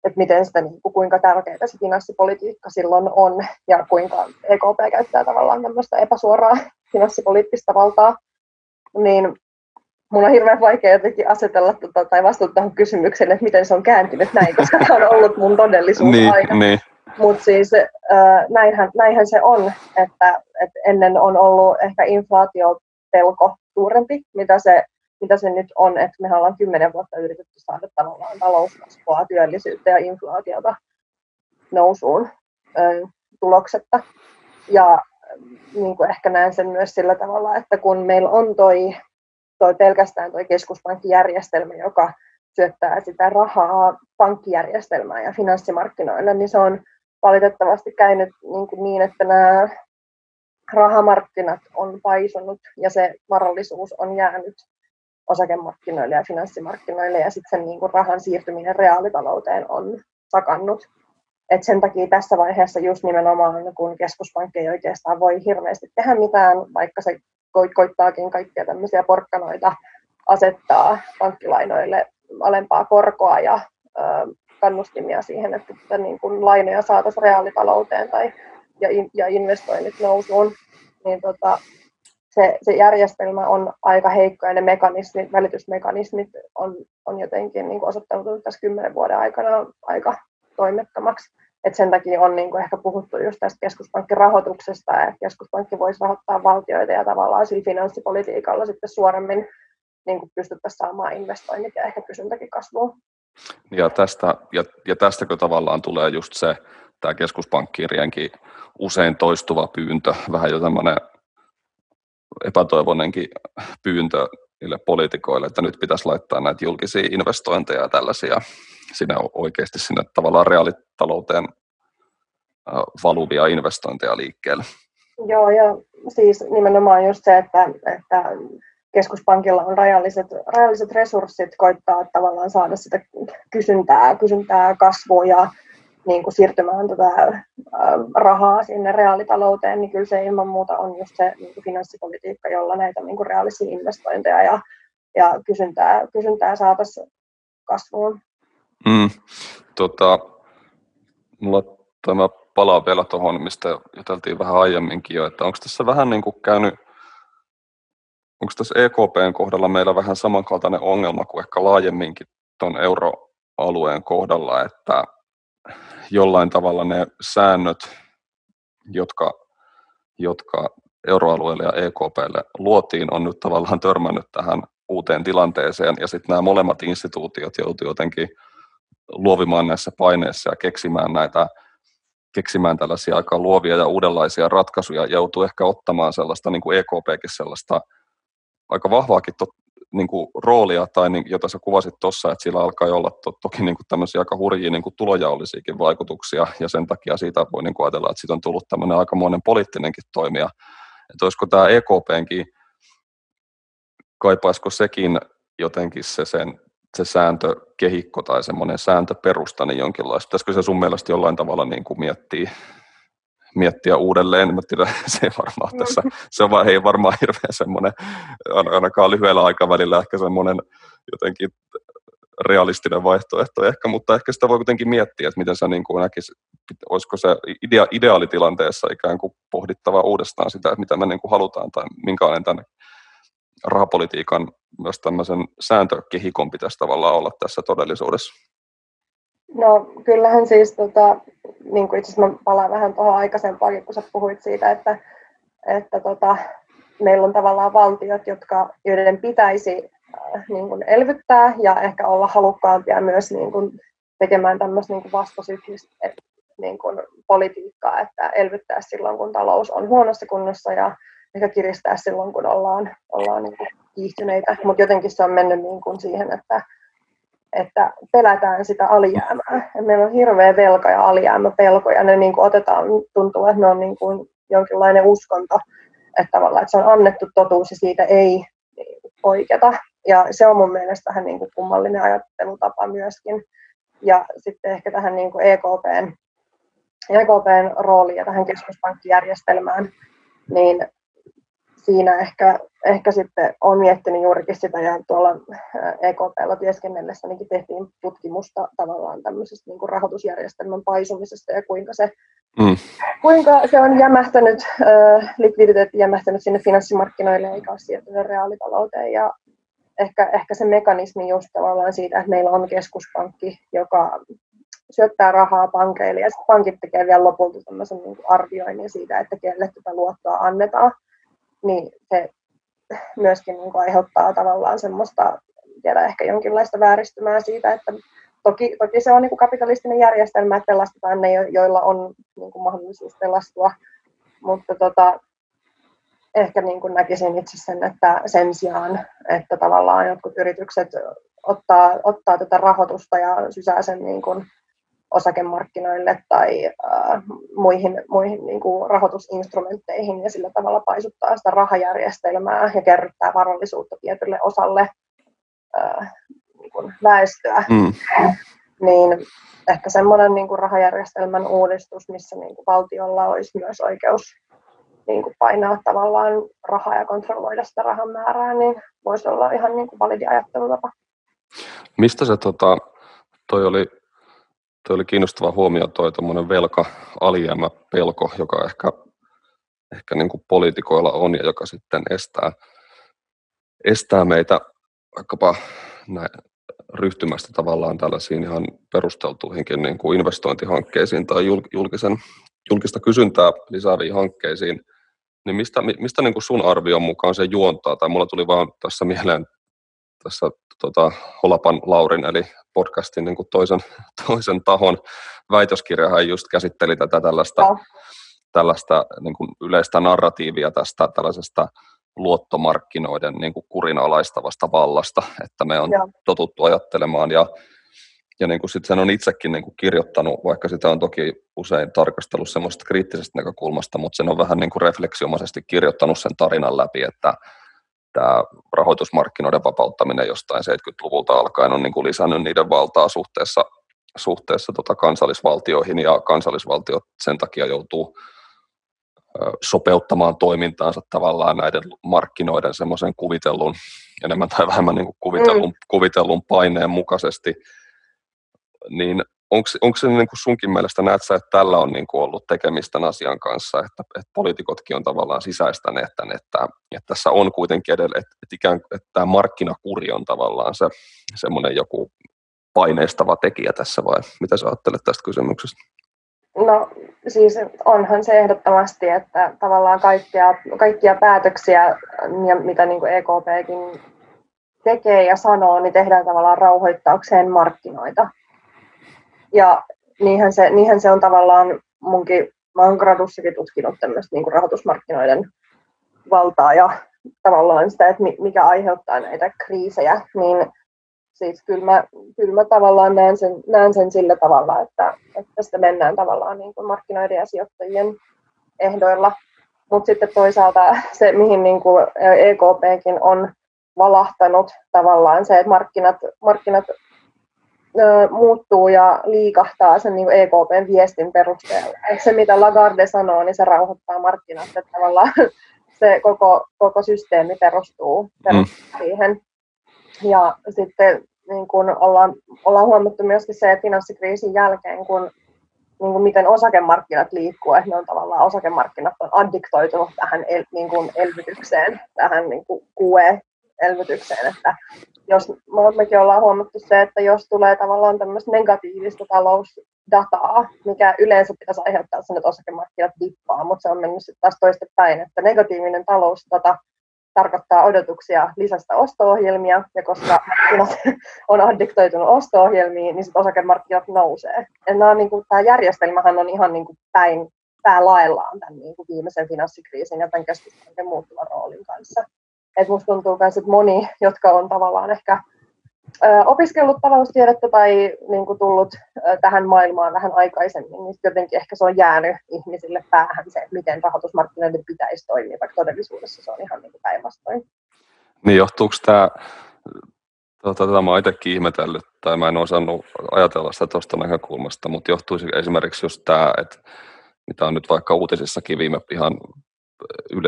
että miten sitä, niin kuin, kuinka tärkeää se finanssipolitiikka silloin on ja kuinka EKP käyttää tavallaan tämmöistä epäsuoraa finanssipoliittista valtaa, niin mun on hirveän vaikea jotenkin asetella tota, tai vastata tähän kysymykseen, että miten se on kääntynyt näin, koska tämä on ollut mun todellisuus niin, aina. Niin. Mutta siis äh, näinhän, näinhän se on, että, että ennen on ollut ehkä inflaatiopelko suurempi, mitä se mitä se nyt on, että me ollaan kymmenen vuotta yritetty saada tavallaan talouskasvua, työllisyyttä ja inflaatiota nousuun ö, tuloksetta. Ja niin kuin ehkä näen sen myös sillä tavalla, että kun meillä on toi, toi pelkästään toi keskuspankkijärjestelmä, joka syöttää sitä rahaa pankkijärjestelmään ja finanssimarkkinoille, niin se on valitettavasti käynyt niin, kuin niin että nämä rahamarkkinat on paisunut ja se varallisuus on jäänyt osakemarkkinoille ja finanssimarkkinoille ja sitten sen niin rahan siirtyminen reaalitalouteen on sakannut. Et sen takia tässä vaiheessa just nimenomaan, kun keskuspankki ei oikeastaan voi hirveästi tehdä mitään, vaikka se koittaakin kaikkia tämmöisiä porkkanoita asettaa pankkilainoille alempaa korkoa ja ö, kannustimia siihen, että, että niin kuin lainoja saataisiin reaalitalouteen tai, ja, ja investoinnit nousuun, niin tota, se, se järjestelmä on aika heikko ja ne mekanismit, välitysmekanismit on, on jotenkin niin osoittautunut tässä kymmenen vuoden aikana aika toimettomaksi. Et sen takia on niin kuin ehkä puhuttu just tästä keskuspankkirahoituksesta, että keskuspankki voisi rahoittaa valtioita ja tavallaan sillä finanssipolitiikalla sitten suoremmin niin kuin pystyttäisiin saamaan investoinnit ja ehkä kysyntäkin kasvuun. Ja, tästä, ja, ja tästäkö tavallaan tulee just se, tämä keskuspankkirienkin usein toistuva pyyntö, vähän jo tämmöinen epätoivonenkin pyyntö niille poliitikoille, että nyt pitäisi laittaa näitä julkisia investointeja ja tällaisia sinne oikeasti sinne tavallaan reaalitalouteen valuvia investointeja liikkeelle. Joo, ja siis nimenomaan just se, että, että keskuspankilla on rajalliset, rajalliset resurssit koittaa tavallaan saada sitä kysyntää, kysyntää kasvua ja niin kuin siirtymään tätä rahaa sinne reaalitalouteen, niin kyllä se ilman muuta on just se niin kuin finanssipolitiikka, jolla näitä niin kuin reaalisia investointeja ja, ja kysyntää, kysyntää saataisiin kasvuun. Mm, tota, mulla tämä palaa vielä tuohon, mistä juteltiin vähän aiemminkin jo, että onko tässä vähän niin kuin käynyt, onko tässä EKPn kohdalla meillä vähän samankaltainen ongelma kuin ehkä laajemminkin tuon euroalueen kohdalla, että jollain tavalla ne säännöt, jotka, jotka euroalueelle ja EKPlle luotiin, on nyt tavallaan törmännyt tähän uuteen tilanteeseen, ja sitten nämä molemmat instituutiot joutuivat jotenkin luovimaan näissä paineissa ja keksimään näitä keksimään tällaisia aika luovia ja uudenlaisia ratkaisuja, joutuu ehkä ottamaan sellaista, niin kuin EKPkin sellaista aika vahvaakin tot, niin kuin roolia, tai niin, jota sä kuvasit tuossa, että sillä alkaa olla to, toki niin kuin tämmöisiä aika hurjia niin kuin tulojaollisiakin vaikutuksia, ja sen takia siitä voi niin kuin ajatella, että siitä on tullut tämmöinen aikamoinen poliittinenkin toimija. Että olisiko tämä EKPnkin, kaipaisiko sekin jotenkin se sen se sääntökehikko tai semmoinen sääntöperusta, niin jonkinlaista. Pitäisikö se sun mielestä jollain tavalla niin kuin miettiä, miettiä uudelleen? Mä tiedän, se ei varmaan tässä, se on, ei varmaan hirveän semmoinen, ainakaan lyhyellä aikavälillä ehkä semmoinen jotenkin realistinen vaihtoehto ehkä, mutta ehkä sitä voi kuitenkin miettiä, että miten sä niin kuin näkis, olisiko se idea, ideaalitilanteessa ikään kuin pohdittava uudestaan sitä, että mitä me niin kuin halutaan tai minkälainen tänne rahapolitiikan myös tämmöisen sääntökehikon pitäisi tavallaan olla tässä todellisuudessa? No kyllähän siis, tota, niin kuin itse asiassa mä palaan vähän tuohon aikaisempaan, kun sä puhuit siitä, että, että tota, meillä on tavallaan valtiot, jotka, joiden pitäisi äh, niin kuin elvyttää ja ehkä olla halukkaampia myös niin kuin tekemään tämmöistä niin kuin vastasyklistä niin kuin politiikkaa, että elvyttää silloin, kun talous on huonossa kunnossa ja ehkä kiristää silloin, kun ollaan, ollaan niin kuin kiihtyneitä, mutta jotenkin se on mennyt niin kuin siihen, että, että pelätään sitä alijäämää. Et meillä on hirveä velka ja alijäämäpelko, ja ne niin kuin otetaan, tuntuu, että ne on niin kuin jonkinlainen uskonto, että tavallaan että se on annettu totuus ja siitä ei oikeata. Ja se on mun mielestä vähän niin kuin kummallinen ajattelutapa myöskin. Ja sitten ehkä tähän niin kuin EKPn, EKPn rooliin ja tähän keskuspankkijärjestelmään, niin siinä ehkä, ehkä sitten olen miettinyt juurikin sitä ja tuolla EKPlla työskennellessänikin tehtiin tutkimusta tavallaan tämmöisestä niin kuin rahoitusjärjestelmän paisumisesta ja kuinka se, mm. kuinka se on jämähtänyt, äh, likviditeetti jämähtänyt sinne finanssimarkkinoille eikä ole siirtynyt reaalitalouteen ja ehkä, ehkä se mekanismi just tavallaan siitä, että meillä on keskuspankki, joka syöttää rahaa pankeille ja sitten pankit tekee vielä lopulta tämmöisen niin arvioinnin siitä, että kelle tätä luottoa annetaan niin se myöskin niin kuin aiheuttaa tavallaan semmoista, tiedä ehkä jonkinlaista vääristymää siitä, että toki, toki se on niin kuin kapitalistinen järjestelmä, että pelastetaan ne, joilla on niin kuin mahdollisuus pelastua, mutta tota, ehkä niin kuin näkisin itse sen, että sen sijaan, että tavallaan jotkut yritykset ottaa, ottaa tätä rahoitusta ja sysää sen niin kuin osakemarkkinoille tai äh, muihin, muihin niin kuin rahoitusinstrumentteihin ja sillä tavalla paisuttaa sitä rahajärjestelmää ja kerryttää varallisuutta tietylle osalle äh, niin kuin väestöä. Mm. Niin ehkä semmoinen niin kuin rahajärjestelmän uudistus, missä niin kuin valtiolla olisi myös oikeus niin kuin painaa tavallaan rahaa ja kontrolloida sitä rahan määrää, niin voisi olla ihan niin kuin validi ajattelutapa. Mistä se, tota, toi oli Tuo oli kiinnostava huomio tuo tuommoinen velka alijäämä pelko, joka ehkä, ehkä niin kuin poliitikoilla on ja joka sitten estää, estää meitä vaikkapa näin, ryhtymästä tavallaan tällaisiin ihan perusteltuihinkin niin kuin investointihankkeisiin tai julkisen, julkista kysyntää lisääviin hankkeisiin, niin mistä, mistä niin kuin sun arvion mukaan se juontaa? Tai mulla tuli vaan tässä mieleen tässä tota, Holapan Laurin eli podcastin niin kuin toisen, toisen tahon väitöskirjahan just käsitteli tätä tällaista, tällaista niin kuin yleistä narratiivia tästä tällaisesta luottomarkkinoiden niin kuin kurinalaistavasta vallasta, että me on ja. totuttu ajattelemaan ja ja niin kuin sit sen on itsekin niin kuin kirjoittanut, vaikka sitä on toki usein tarkastellut semmoista kriittisestä näkökulmasta, mutta sen on vähän niin kuin refleksiomaisesti kirjoittanut sen tarinan läpi, että tämä rahoitusmarkkinoiden vapauttaminen jostain 70-luvulta alkaen on niin kuin lisännyt niiden valtaa suhteessa, suhteessa tota kansallisvaltioihin ja kansallisvaltiot sen takia joutuu sopeuttamaan toimintaansa tavallaan näiden markkinoiden semmoisen kuvitellun, enemmän tai vähemmän niin kuin kuvitellun, mm. kuvitellun paineen mukaisesti, niin onko se niin kuin sunkin mielestä, näet sä, että tällä on niin kuin ollut tekemistä asian kanssa, että, että poliitikotkin on tavallaan sisäistäneet tämän, että, että tässä on kuitenkin edelleen, että, että ikään että tämä markkinakuri on tavallaan se semmoinen joku paineistava tekijä tässä vai mitä sä ajattelet tästä kysymyksestä? No siis onhan se ehdottomasti, että tavallaan kaikkia, kaikkia päätöksiä, mitä niin kuin EKPkin tekee ja sanoo, niin tehdään tavallaan rauhoittaakseen markkinoita. Ja niinhän se, niinhän se on tavallaan munkin, mä oon gradussakin tutkinut tämmöistä niin rahoitusmarkkinoiden valtaa ja tavallaan sitä, että mikä aiheuttaa näitä kriisejä, niin siis kyllä mä, kyllä mä tavallaan näen sen, näen sen sillä tavalla, että, että tästä mennään tavallaan niin kuin markkinoiden ja sijoittajien ehdoilla. Mutta sitten toisaalta se, mihin niin kuin EKPkin on valahtanut tavallaan se, että markkinat, markkinat muuttuu ja liikahtaa sen niin EKPn viestin perusteella. Et se, mitä Lagarde sanoo, niin se rauhoittaa markkinat, että tavallaan se koko, koko systeemi perustuu, perustuu mm. siihen. Ja sitten niin kun ollaan, ollaan huomattu myöskin se, että finanssikriisin jälkeen, kun niin kuin miten osakemarkkinat liikkuu, että ne on tavallaan osakemarkkinat on addiktoitunut tähän el, niin kuin elvytykseen, tähän niin kuin QE-elvytykseen, että jos mekin ollaan huomattu se, että jos tulee tavallaan tämmöistä negatiivista talousdataa, mikä yleensä pitäisi aiheuttaa sen, että osakemarkkinat dippaa, mutta se on mennyt sitten taas toistepäin, että negatiivinen talousdata tarkoittaa odotuksia lisästä osto-ohjelmia, ja koska on addiktoitunut osto-ohjelmiin, niin sitten osakemarkkinat nousee. Et nämä niin tämä järjestelmähän on ihan niin kuin päin päälaellaan tämän niin kuin viimeisen finanssikriisin ja tämän keskustelun muuttuvan roolin kanssa. Et musta tuntuu myös, että moni, jotka on tavallaan ehkä opiskellut taloustiedettä tai niin kuin tullut tähän maailmaan vähän aikaisemmin, niin jotenkin ehkä se on jäänyt ihmisille päähän se, miten rahoitusmarkkinoiden pitäisi toimia, vaikka todellisuudessa se on ihan niin päinvastoin. Niin johtuuko tämä, tuota, tätä mä oon itsekin ihmetellyt, tai mä en osannut ajatella sitä tuosta näkökulmasta, mutta johtuisi esimerkiksi just tämä, että mitä on nyt vaikka uutisissakin viime ihan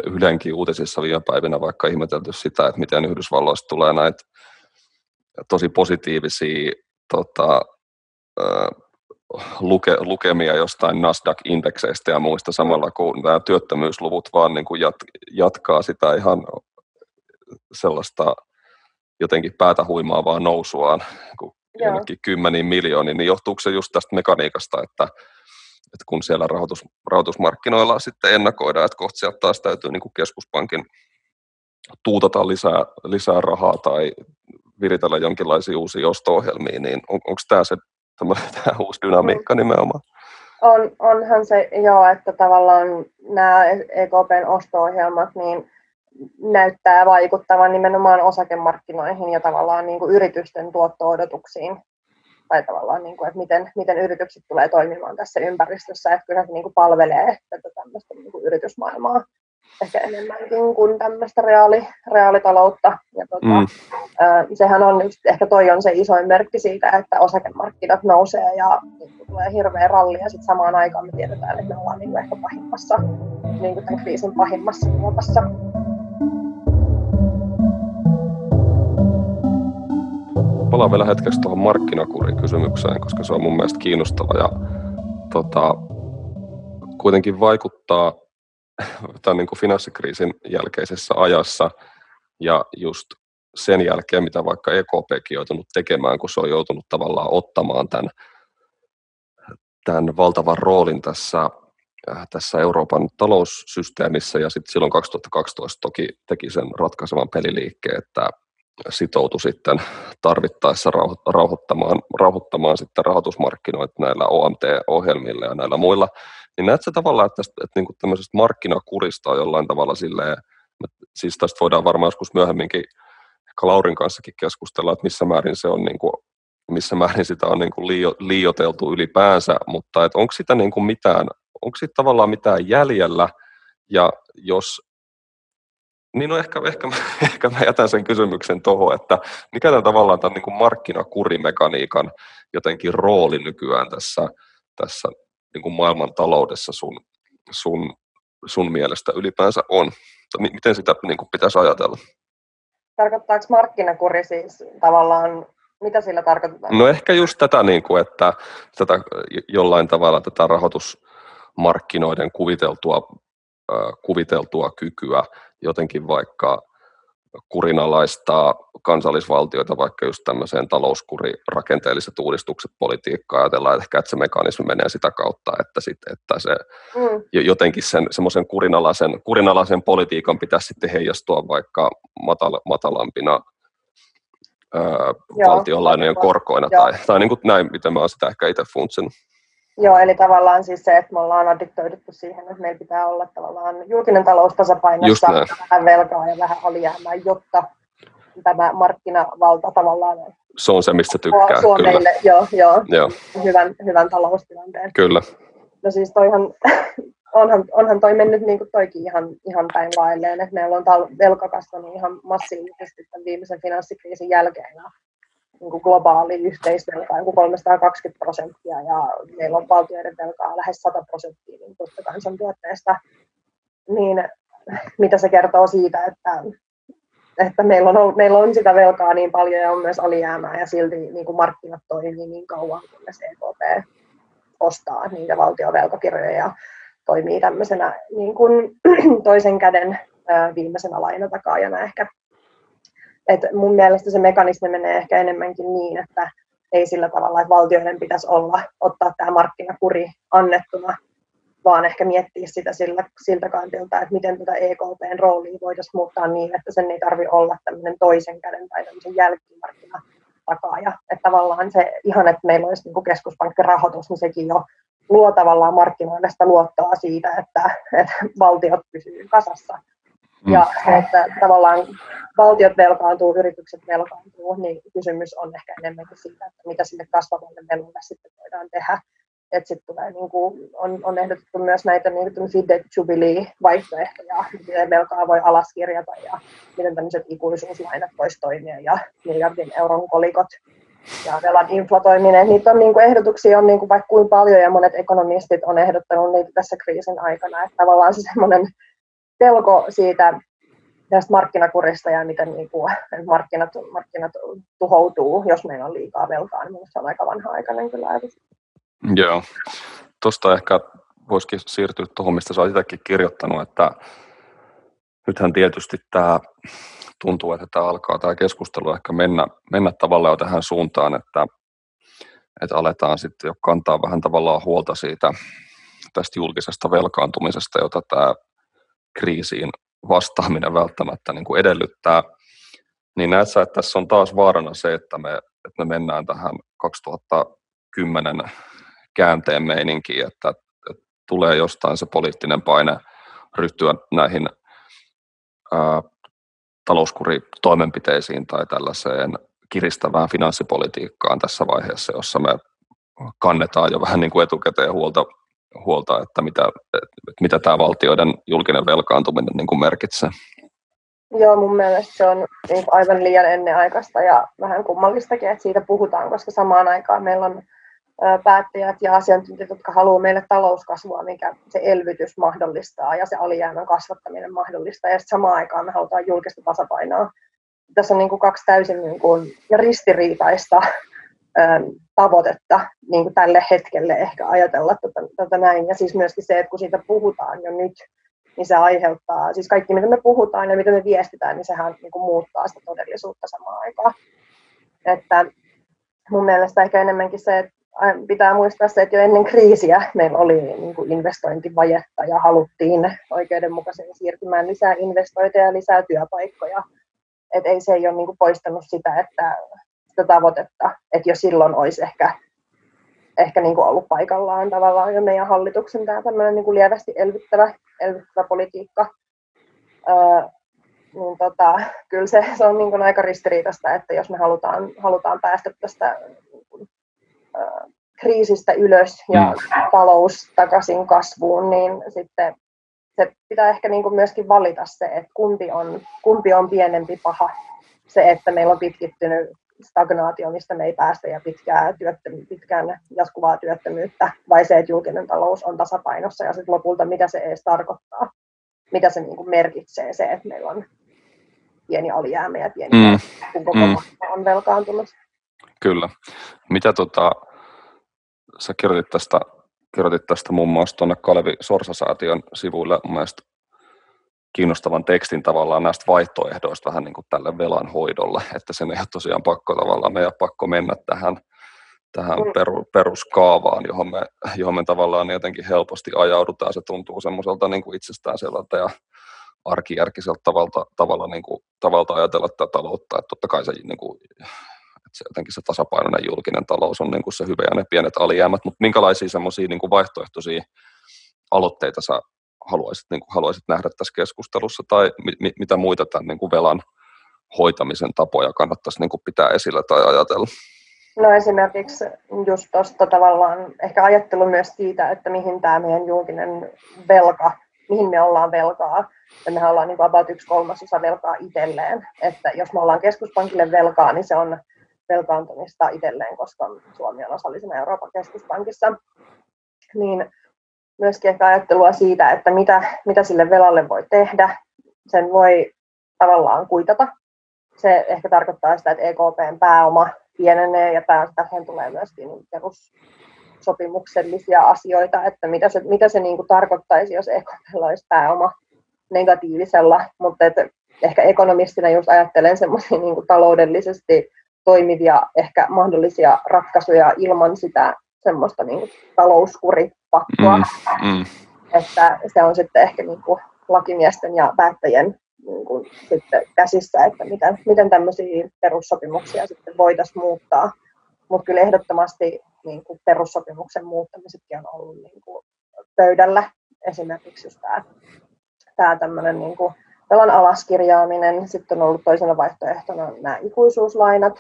Ylenkin uutisissa viime päivinä vaikka ihmetelty sitä, että miten Yhdysvalloista tulee näitä tosi positiivisia tota, luke, lukemia jostain Nasdaq-indekseistä ja muista samalla, kun nämä työttömyysluvut vaan niin kuin jat, jatkaa sitä ihan sellaista jotenkin päätä huimaavaa nousuaan jonnekin kymmeniin miljooniin, niin johtuuko se just tästä mekaniikasta, että että kun siellä rahoitus, rahoitusmarkkinoilla sitten ennakoidaan, että kohta sieltä taas täytyy niin kuin keskuspankin tuutata lisää, lisää rahaa tai viritellä jonkinlaisia uusia osto-ohjelmia, niin on, onko tämä se tämä, tämä uusi dynamiikka nimenomaan? On, onhan se joo, että tavallaan nämä EKPn osto-ohjelmat niin näyttää vaikuttavan nimenomaan osakemarkkinoihin ja tavallaan niin kuin yritysten tuotto-odotuksiin tai tavallaan, niin kuin, että miten, miten yritykset tulee toimimaan tässä ympäristössä, että kyllä se niin kuin palvelee tätä tämmöistä niin kuin yritysmaailmaa ehkä enemmänkin kuin tämmöistä reaali, reaalitaloutta. Ja tota, mm. äh, sehän on just, ehkä toi on se isoin merkki siitä, että osakemarkkinat nousee ja niin tulee hirveä ralli ja sitten samaan aikaan me tiedetään, että me ollaan niin kuin ehkä pahimmassa, niin kuin tämän kriisin pahimmassa kuopassa. Palaan vielä hetkeksi tuohon markkinakurikysymykseen, koska se on mun mielestä kiinnostava ja tota, kuitenkin vaikuttaa tämän niin kuin finanssikriisin jälkeisessä ajassa ja just sen jälkeen, mitä vaikka EKPkin joutunut tekemään, kun se on joutunut tavallaan ottamaan tämän, tämän valtavan roolin tässä, äh, tässä Euroopan taloussysteemissä. Ja sitten silloin 2012 toki teki sen ratkaisevan peliliikkeen, että sitoutui sitten tarvittaessa rauhoittamaan, rauhoittamaan sitten rahoitusmarkkinoita näillä OMT-ohjelmilla ja näillä muilla, niin näetkö tavallaan, että, tästä, että niin kuin tämmöisestä markkinakurista on jollain tavalla silleen, siis tästä voidaan varmaan joskus myöhemminkin Laurin kanssakin keskustella, että missä määrin se on niin kuin, missä määrin sitä on niin kuin liio, liioteltu ylipäänsä, mutta että onko sitä niin kuin mitään, onko siitä tavallaan mitään jäljellä, ja jos niin no ehkä, ehkä, ehkä mä jätän sen kysymyksen tuohon, että mikä tämä tavallaan tämän niin kuin markkinakurimekaniikan jotenkin rooli nykyään tässä, tässä niin kuin maailman taloudessa sun, sun, sun mielestä ylipäänsä on? Miten sitä niin kuin pitäisi ajatella? Tarkoittaako markkinakuri siis tavallaan, mitä sillä tarkoitetaan? No ehkä just tätä, niin kuin, että tätä jollain tavalla tätä rahoitusmarkkinoiden kuviteltua, kuviteltua kykyä jotenkin vaikka kurinalaistaa kansallisvaltioita vaikka just tämmöiseen talouskuri, rakenteelliset uudistukset politiikkaa, ajatellaan, että ehkä että se mekanismi menee sitä kautta, että, sit, että se mm. jotenkin sen semmoisen kurinalaisen, kurinalaisen politiikan pitäisi sitten heijastua vaikka matal, matalampina ää, valtionlainojen korkoina Joo. tai, tai niin kuin näin, miten mä oon sitä ehkä itse funtsinut. Joo, eli tavallaan siis se, että me ollaan addiktoiduttu siihen, että meillä pitää olla tavallaan julkinen talous tasapainossa, vähän velkaa ja vähän alijäämää, jotta tämä markkinavalta tavallaan se on se, mistä tykkää. Suomelle, kyllä. Joo, joo, joo. Hyvän, hyvän taloustilanteen. Kyllä. No siis toihan, onhan, onhan toi mennyt niin kuin toikin ihan, ihan päin lailleen, että meillä on tal- velka kasvanut ihan massiivisesti tämän viimeisen finanssikriisin jälkeen. Ja niin kuin globaali yhteisvelka on 320 prosenttia ja meillä on valtioiden velkaa lähes 100 prosenttia niin bruttokansantuotteesta, niin mitä se kertoo siitä, että, että meillä, on, meillä on sitä velkaa niin paljon ja on myös alijäämää ja silti niin kuin markkinat toimii niin kauan, kunnes EKP ostaa niitä valtiovelkakirjoja ja toimii tämmöisenä niin kuin toisen käden viimeisenä lainatakaajana ehkä et mun mielestä se mekanismi menee ehkä enemmänkin niin, että ei sillä tavalla, että valtioiden pitäisi olla, ottaa tämä markkinakuri annettuna, vaan ehkä miettiä sitä sillä, siltä kantilta, että miten tätä EKPn roolia voitaisiin muuttaa niin, että sen ei tarvi olla tämmöinen toisen käden tai tämmöisen jälkimarkkinatakaaja. Että tavallaan se ihan, että meillä olisi niin keskuspankkirahoitus, niin sekin jo luo tavallaan markkinoille sitä luottoa siitä, että, että valtiot pysyvät kasassa. Ja mm. että tavallaan valtiot velkaantuu, yritykset velkaantuu, niin kysymys on ehkä enemmänkin siitä, että mitä sille kasvavalle melulle sitten voidaan tehdä. Että sitten tulee, niin kuin, on, on ehdotettu myös näitä niin kuin debt jubilee-vaihtoehtoja, miten velkaa voi alaskirjata ja miten tämmöiset ikuisuuslainat voisi toimia ja miljardin euron kolikot ja velan inflatoiminen. Niitä on niin kuin ehdotuksia on niin kuin vaikka kuin paljon ja monet ekonomistit on ehdottanut niitä tässä kriisin aikana. Että tavallaan se semmoinen pelko siitä tästä markkinakurista ja miten niin kuin, markkinat, markkinat tuhoutuu, jos meillä on liikaa velkaa, niin se on aika vanha-aikainen kyllä ajatus. Joo, tuosta ehkä voisikin siirtyä tuohon, mistä sä itsekin kirjoittanut, että nythän tietysti tämä tuntuu, että tämä alkaa tämä keskustelu ehkä mennä, mennä tavallaan jo tähän suuntaan, että, että aletaan sitten jo kantaa vähän tavallaan huolta siitä tästä julkisesta velkaantumisesta, jota tämä kriisiin vastaaminen välttämättä niin kuin edellyttää, niin näet sä, että tässä on taas vaarana se, että me, että me mennään tähän 2010 käänteen meininkiin, että, että tulee jostain se poliittinen paine ryhtyä näihin ää, talouskuritoimenpiteisiin tai tällaiseen kiristävään finanssipolitiikkaan tässä vaiheessa, jossa me kannetaan jo vähän niin kuin etukäteen huolta huolta, että mitä, että mitä tämä valtioiden julkinen velkaantuminen niin kuin merkitsee. Joo, mun mielestä se on niin aivan liian ennenaikaista ja vähän kummallistakin, että siitä puhutaan, koska samaan aikaan meillä on päättäjät ja asiantuntijat, jotka haluaa meille talouskasvua, mikä se elvytys mahdollistaa ja se alijäämän kasvattaminen mahdollistaa. Ja samaan aikaan me halutaan julkista tasapainoa. Tässä on niin kuin kaksi täysin niin kuin ristiriitaista tavoitetta niin kuin tälle hetkelle ehkä ajatella tätä, tätä näin. Ja siis myöskin se, että kun siitä puhutaan jo nyt, niin se aiheuttaa, siis kaikki mitä me puhutaan ja mitä me viestitään, niin sehän niin kuin muuttaa sitä todellisuutta samaan aikaan. Että mun mielestä ehkä enemmänkin se, että pitää muistaa se, että jo ennen kriisiä meillä oli niin kuin investointivajetta ja haluttiin oikeudenmukaisen siirtymään lisää investointeja ja lisää työpaikkoja et ei se ei ole niin kuin poistanut sitä, että sitä tavoitetta, että jo silloin olisi ehkä, ehkä niin kuin ollut paikallaan tavallaan jo meidän hallituksen tämä tämmöinen niin kuin lievästi elvyttävä, elvyttävä politiikka. Öö, niin tota, kyllä se, se on niin kuin aika ristiriitaista, että jos me halutaan, halutaan päästä tästä öö, kriisistä ylös ja mm. talous takaisin kasvuun, niin sitten se pitää ehkä niin kuin myöskin valita se, että kumpi on, kumpi on pienempi paha. Se, että meillä on pitkittynyt stagnaatio, mistä me ei päästä ja pitkää työttömy- pitkään jatkuvaa työttömyyttä, vai se, että julkinen talous on tasapainossa ja sitten lopulta mitä se edes tarkoittaa, mitä se niin kuin merkitsee se, että meillä on pieni alijäämä ja pieni mm. kun koko mm. on velkaantunut. Kyllä. Mitä tota, sä kirjoitit tästä, kirjoitit tästä muun muassa tuonne Kalevi Sorsasäätiön sivuille mun mielestä kiinnostavan tekstin tavallaan näistä vaihtoehdoista vähän niin kuin tälle velan hoidolle, että sen ei ole tosiaan pakko tavallaan, meidän pakko mennä tähän, tähän mm. peru, peruskaavaan, johon me, johon me tavallaan jotenkin helposti ajaudutaan. Se tuntuu semmoiselta niin kuin itsestäänselvältä ja arkijärkiseltä tavalta, tavalla, niin kuin, tavalta ajatella tätä taloutta, että totta kai se, niin kuin, että se jotenkin se tasapainoinen julkinen talous on niin kuin se hyvä ja ne pienet alijäämät, mutta minkälaisia semmoisia niin vaihtoehtoisia aloitteita sä haluaisit, niin kuin haluaisit nähdä tässä keskustelussa tai mi, mitä muita tämän niin kuin velan hoitamisen tapoja kannattaisi niin kuin pitää esillä tai ajatella? No esimerkiksi just tuosta tavallaan ehkä ajattelu myös siitä, että mihin tämä meidän julkinen velka, mihin me ollaan velkaa. Ja mehän ollaan niin kuin about yksi kolmasosa velkaa itselleen. Että jos me ollaan keskuspankille velkaa, niin se on velkaantumista itselleen, koska Suomi on osallisena Euroopan keskuspankissa. Niin myöskin ehkä ajattelua siitä, että mitä, mitä sille velalle voi tehdä. Sen voi tavallaan kuitata. Se ehkä tarkoittaa sitä, että EKPn pääoma pienenee ja tähän tulee myöskin perussopimuksellisia asioita, että mitä se, mitä se niin kuin tarkoittaisi, jos EKP olisi pääoma negatiivisella, mutta että ehkä ekonomistina just ajattelen semmoisia niin taloudellisesti toimivia ehkä mahdollisia ratkaisuja ilman sitä semmoista niin kuin talouskuripakkoa. Mm, mm. Että se on sitten ehkä niin kuin lakimiesten ja päättäjien niin kuin sitten käsissä, että miten, miten tämmöisiä perussopimuksia sitten voitaisiin muuttaa. Mutta kyllä ehdottomasti niin kuin perussopimuksen muuttamisetkin on ollut niin kuin pöydällä. Esimerkiksi just tämä, tämä tämmöinen niin kuin velan alaskirjaaminen. Sitten on ollut toisena vaihtoehtona nämä ikuisuuslainat,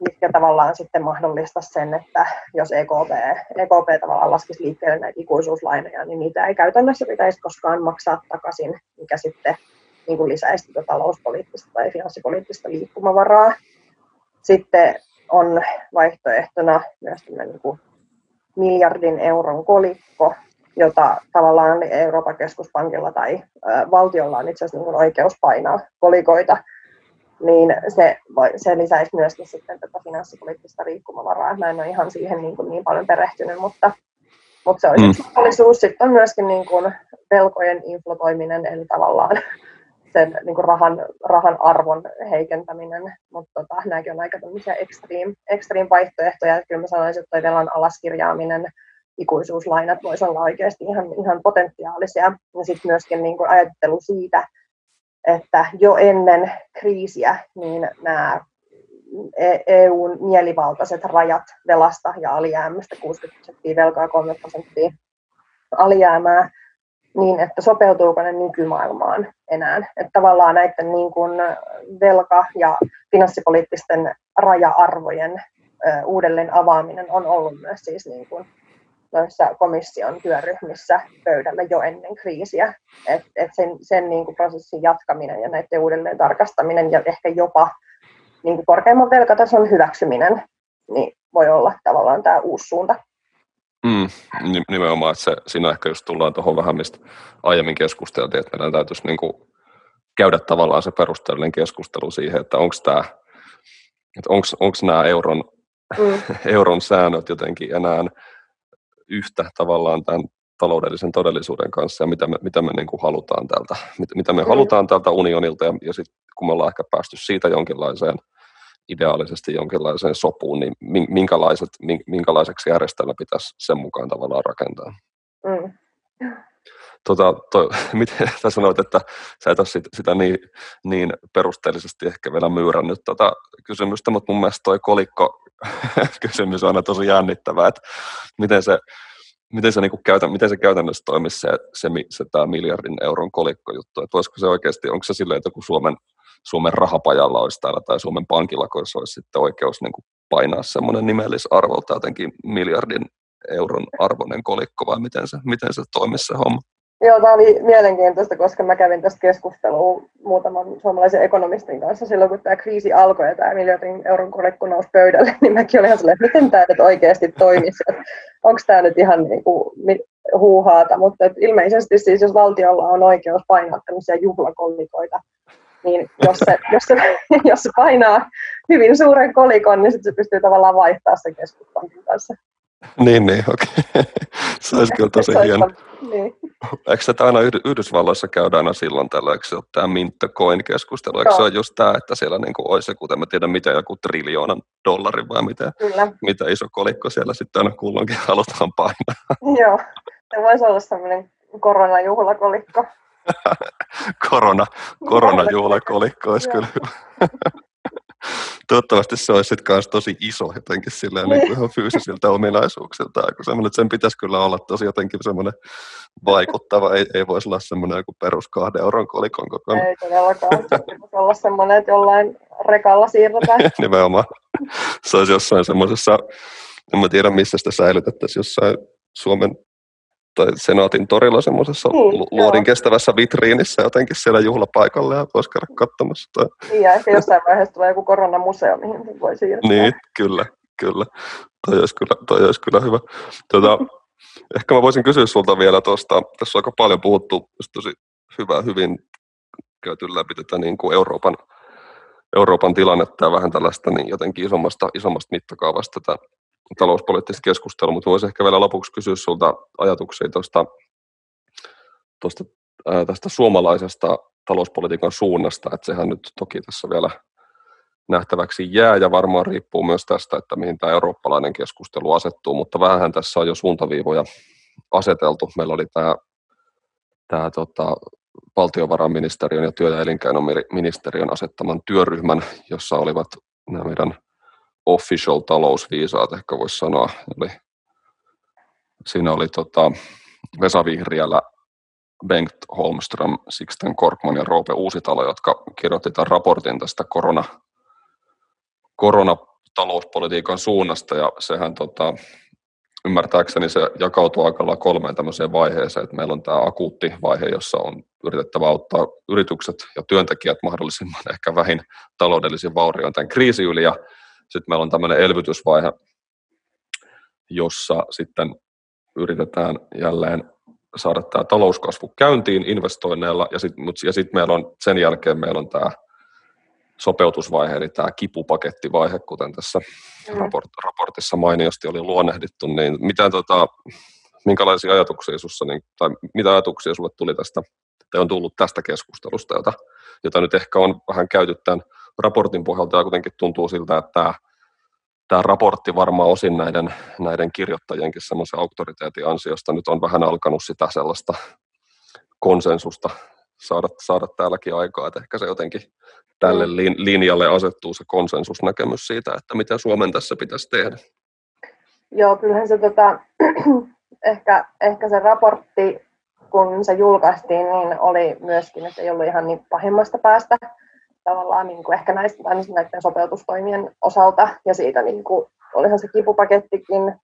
mitkä tavallaan sitten mahdollista sen, että jos EKP, EKP tavallaan laskisi liikkeelle näitä ikuisuuslainoja, niin niitä ei käytännössä pitäisi koskaan maksaa takaisin, mikä sitten niin kuin lisäisi tätä talouspoliittista tai finanssipoliittista liikkumavaraa. Sitten on vaihtoehtona myös niin kuin miljardin euron kolikko, jota tavallaan Euroopan keskuspankilla tai valtiolla on itse asiassa niin oikeus painaa kolikoita niin se, voi, se lisäisi myöskin sitten tätä finanssipoliittista liikkumavaraa. Mä en ole ihan siihen niin, kuin niin paljon perehtynyt, mutta, mutta se olisi mm. mahdollisuus. Sitten on myöskin niin kuin velkojen inflatoiminen, eli tavallaan sen niin kuin rahan, rahan arvon heikentäminen, mutta tota, nämäkin on aika tämmöisiä extreme, extreme vaihtoehtoja. Kyllä mä sanoisin, että velan alaskirjaaminen, ikuisuuslainat voisi olla oikeasti ihan, ihan potentiaalisia. Ja sitten myöskin niin kuin ajattelu siitä, että jo ennen kriisiä niin nämä EUn e mielivaltaiset rajat velasta ja alijäämästä, 60 prosenttia velkaa, 3 prosenttia alijäämää, niin että sopeutuuko ne nykymaailmaan enää. Että tavallaan näiden niin kuin velka- ja finanssipoliittisten raja-arvojen uudelleen avaaminen on ollut myös siis niin kuin noissa komission työryhmissä pöydällä jo ennen kriisiä. Et, et sen sen niin kuin prosessin jatkaminen ja näiden uudelleen tarkastaminen ja ehkä jopa niin kuin korkeamman velkatason hyväksyminen niin voi olla tavallaan tämä uusi suunta. Mm, nimenomaan, että se, siinä ehkä just tullaan tuohon vähän, mistä aiemmin keskusteltiin, että meidän täytyisi niin kuin käydä tavallaan se perusteellinen keskustelu siihen, että onko tämä, että onko nämä euron, mm. euron säännöt jotenkin enää yhtä tavallaan tämän taloudellisen todellisuuden kanssa ja mitä me, mitä me niin kuin halutaan tältä, mit, mitä me mm. halutaan tältä unionilta ja, ja sitten kun me ollaan ehkä päästy siitä jonkinlaiseen ideaalisesti jonkinlaiseen sopuun, niin minkälaiset, minkälaiseksi järjestelmä pitäisi sen mukaan tavallaan rakentaa. Mm. Tota, toi, miten sä sanoit, että sä et ole sit, sitä niin, niin perusteellisesti ehkä vielä myyrännyt tota kysymystä, mutta mun mielestä toi kolikko kysymys on aina tosi jännittävä, että miten se, miten se, niin kuin käytä, miten se käytännössä toimisi se, se, se tämä miljardin euron kolikkojuttu, että voisiko se oikeasti, onko se silleen, että kun Suomen, Suomen rahapajalla olisi täällä tai Suomen pankilla, kun se olisi sitten oikeus niin kuin painaa semmoinen nimellisarvolta jotenkin miljardin euron arvoinen kolikko vai miten se, miten se toimisi se homma? Joo, tämä oli mielenkiintoista, koska mä kävin tästä keskustelua muutaman suomalaisen ekonomistin kanssa silloin, kun tämä kriisi alkoi ja tämä miljardin euron kolikko nousi pöydälle, niin mäkin olin ihan sellainen, että miten tämä nyt oikeasti toimisi, onko tämä nyt ihan niin kuin huuhaata, mutta että ilmeisesti siis jos valtiolla on oikeus painaa tämmöisiä juhlakollikoita, niin jos se, jos, se, jos se painaa hyvin suuren kolikon, niin sitten se pystyy tavallaan vaihtaa sen keskuspankin kanssa. Niin, niin, okei. Okay. Se olisi kyllä tosi hieno. Niin. Eikö se aina Yhdysvalloissa käydä aina silloin tällä, eikö se ole tämä mint coin keskustelu? Eikö no. se ole just tämä, että siellä niin kuin olisi joku, en tiedä mitä, joku triljoonan dollarin vai mitä, kyllä. mitä iso kolikko siellä sitten aina kulloinkin halutaan painaa? Joo, se voisi olla sellainen koronajuhlakolikko. Korona, koronajuhlakolikko olisi kyllä hyvä. Toivottavasti se olisi sitten kanssa tosi iso jotenkin silleen niin kuin ihan fyysisiltä ominaisuuksilta, kun semmoinen, että sen pitäisi kyllä olla tosi jotenkin semmoinen vaikuttava, ei, ei voisi olla semmoinen joku perus kahden euron kolikon kokoinen. Ei todellakaan, se olla semmoinen, että jollain rekalla siirretään. Nimenomaan. Se olisi jossain semmoisessa, en mä tiedä missä sitä säilytettäisiin, jossain Suomen tai senaatin torilla semmoisessa niin, luodin kestävässä vitriinissä jotenkin siellä juhlapaikalla ja voisi käydä katsomassa. Tai... Niin, ja ehkä jossain vaiheessa tulee joku koronamuseo, mihin voi siirtää. Niin, kyllä, kyllä. Toi olisi kyllä, toi olisi kyllä hyvä. Tuota, ehkä mä voisin kysyä sulta vielä tuosta, tässä on aika paljon puhuttu, tosi hyvä, hyvin käyty läpi tätä niin kuin Euroopan, Euroopan tilannetta ja vähän tällaista niin jotenkin isommasta, isommasta mittakaavasta tätä talouspoliittista keskustelua, mutta voisi ehkä vielä lopuksi kysyä sinulta ajatuksia tuosta, tuosta ää, tästä suomalaisesta talouspolitiikan suunnasta, että sehän nyt toki tässä vielä nähtäväksi jää ja varmaan riippuu myös tästä, että mihin tämä eurooppalainen keskustelu asettuu, mutta vähän tässä on jo suuntaviivoja aseteltu. Meillä oli tämä, tämä tota, valtiovarainministeriön ja työ- ja elinkeinoministeriön asettaman työryhmän, jossa olivat nämä meidän official talousviisaat, ehkä voisi sanoa. Eli siinä oli tota, Vesa Vihriälä, Bengt Holmström, Sixten Korkman ja Roope Uusitalo, jotka kirjoitti tämän raportin tästä korona, koronatalouspolitiikan suunnasta, ja sehän tota, ymmärtääkseni se jakautuu aika lailla kolmeen tämmöiseen vaiheeseen, että meillä on tämä akuutti vaihe, jossa on yritettävä auttaa yritykset ja työntekijät mahdollisimman ehkä vähin taloudellisin vaurioin tämän kriisin yli, ja sitten meillä on tämmöinen elvytysvaihe, jossa sitten yritetään jälleen saada tämä talouskasvu käyntiin investoinneilla, ja sitten ja sit meillä on, sen jälkeen meillä on tämä sopeutusvaihe, eli tämä kipupakettivaihe, kuten tässä mm. raport, raportissa mainiosti oli luonnehdittu, niin mitä, tota, minkälaisia ajatuksia sussa, niin, tai mitä ajatuksia sulle tuli tästä, tai on tullut tästä keskustelusta, jota, jota nyt ehkä on vähän käyty tämän raportin pohjalta ja kuitenkin tuntuu siltä, että tämä, tämä raportti varmaan osin näiden, näiden kirjoittajienkin semmoisen auktoriteetin ansiosta nyt on vähän alkanut sitä sellaista konsensusta saada, saada täälläkin aikaa, että ehkä se jotenkin tälle mm. linjalle asettuu se konsensusnäkemys siitä, että mitä Suomen tässä pitäisi tehdä. Joo, kyllähän se tota, ehkä, ehkä se raportti, kun se julkaistiin, niin oli myöskin, että ei ollut ihan niin pahimmasta päästä tavallaan niin kuin ehkä näistä, näiden sopeutustoimien osalta ja siitä niin kuin, olihan se kipupakettikin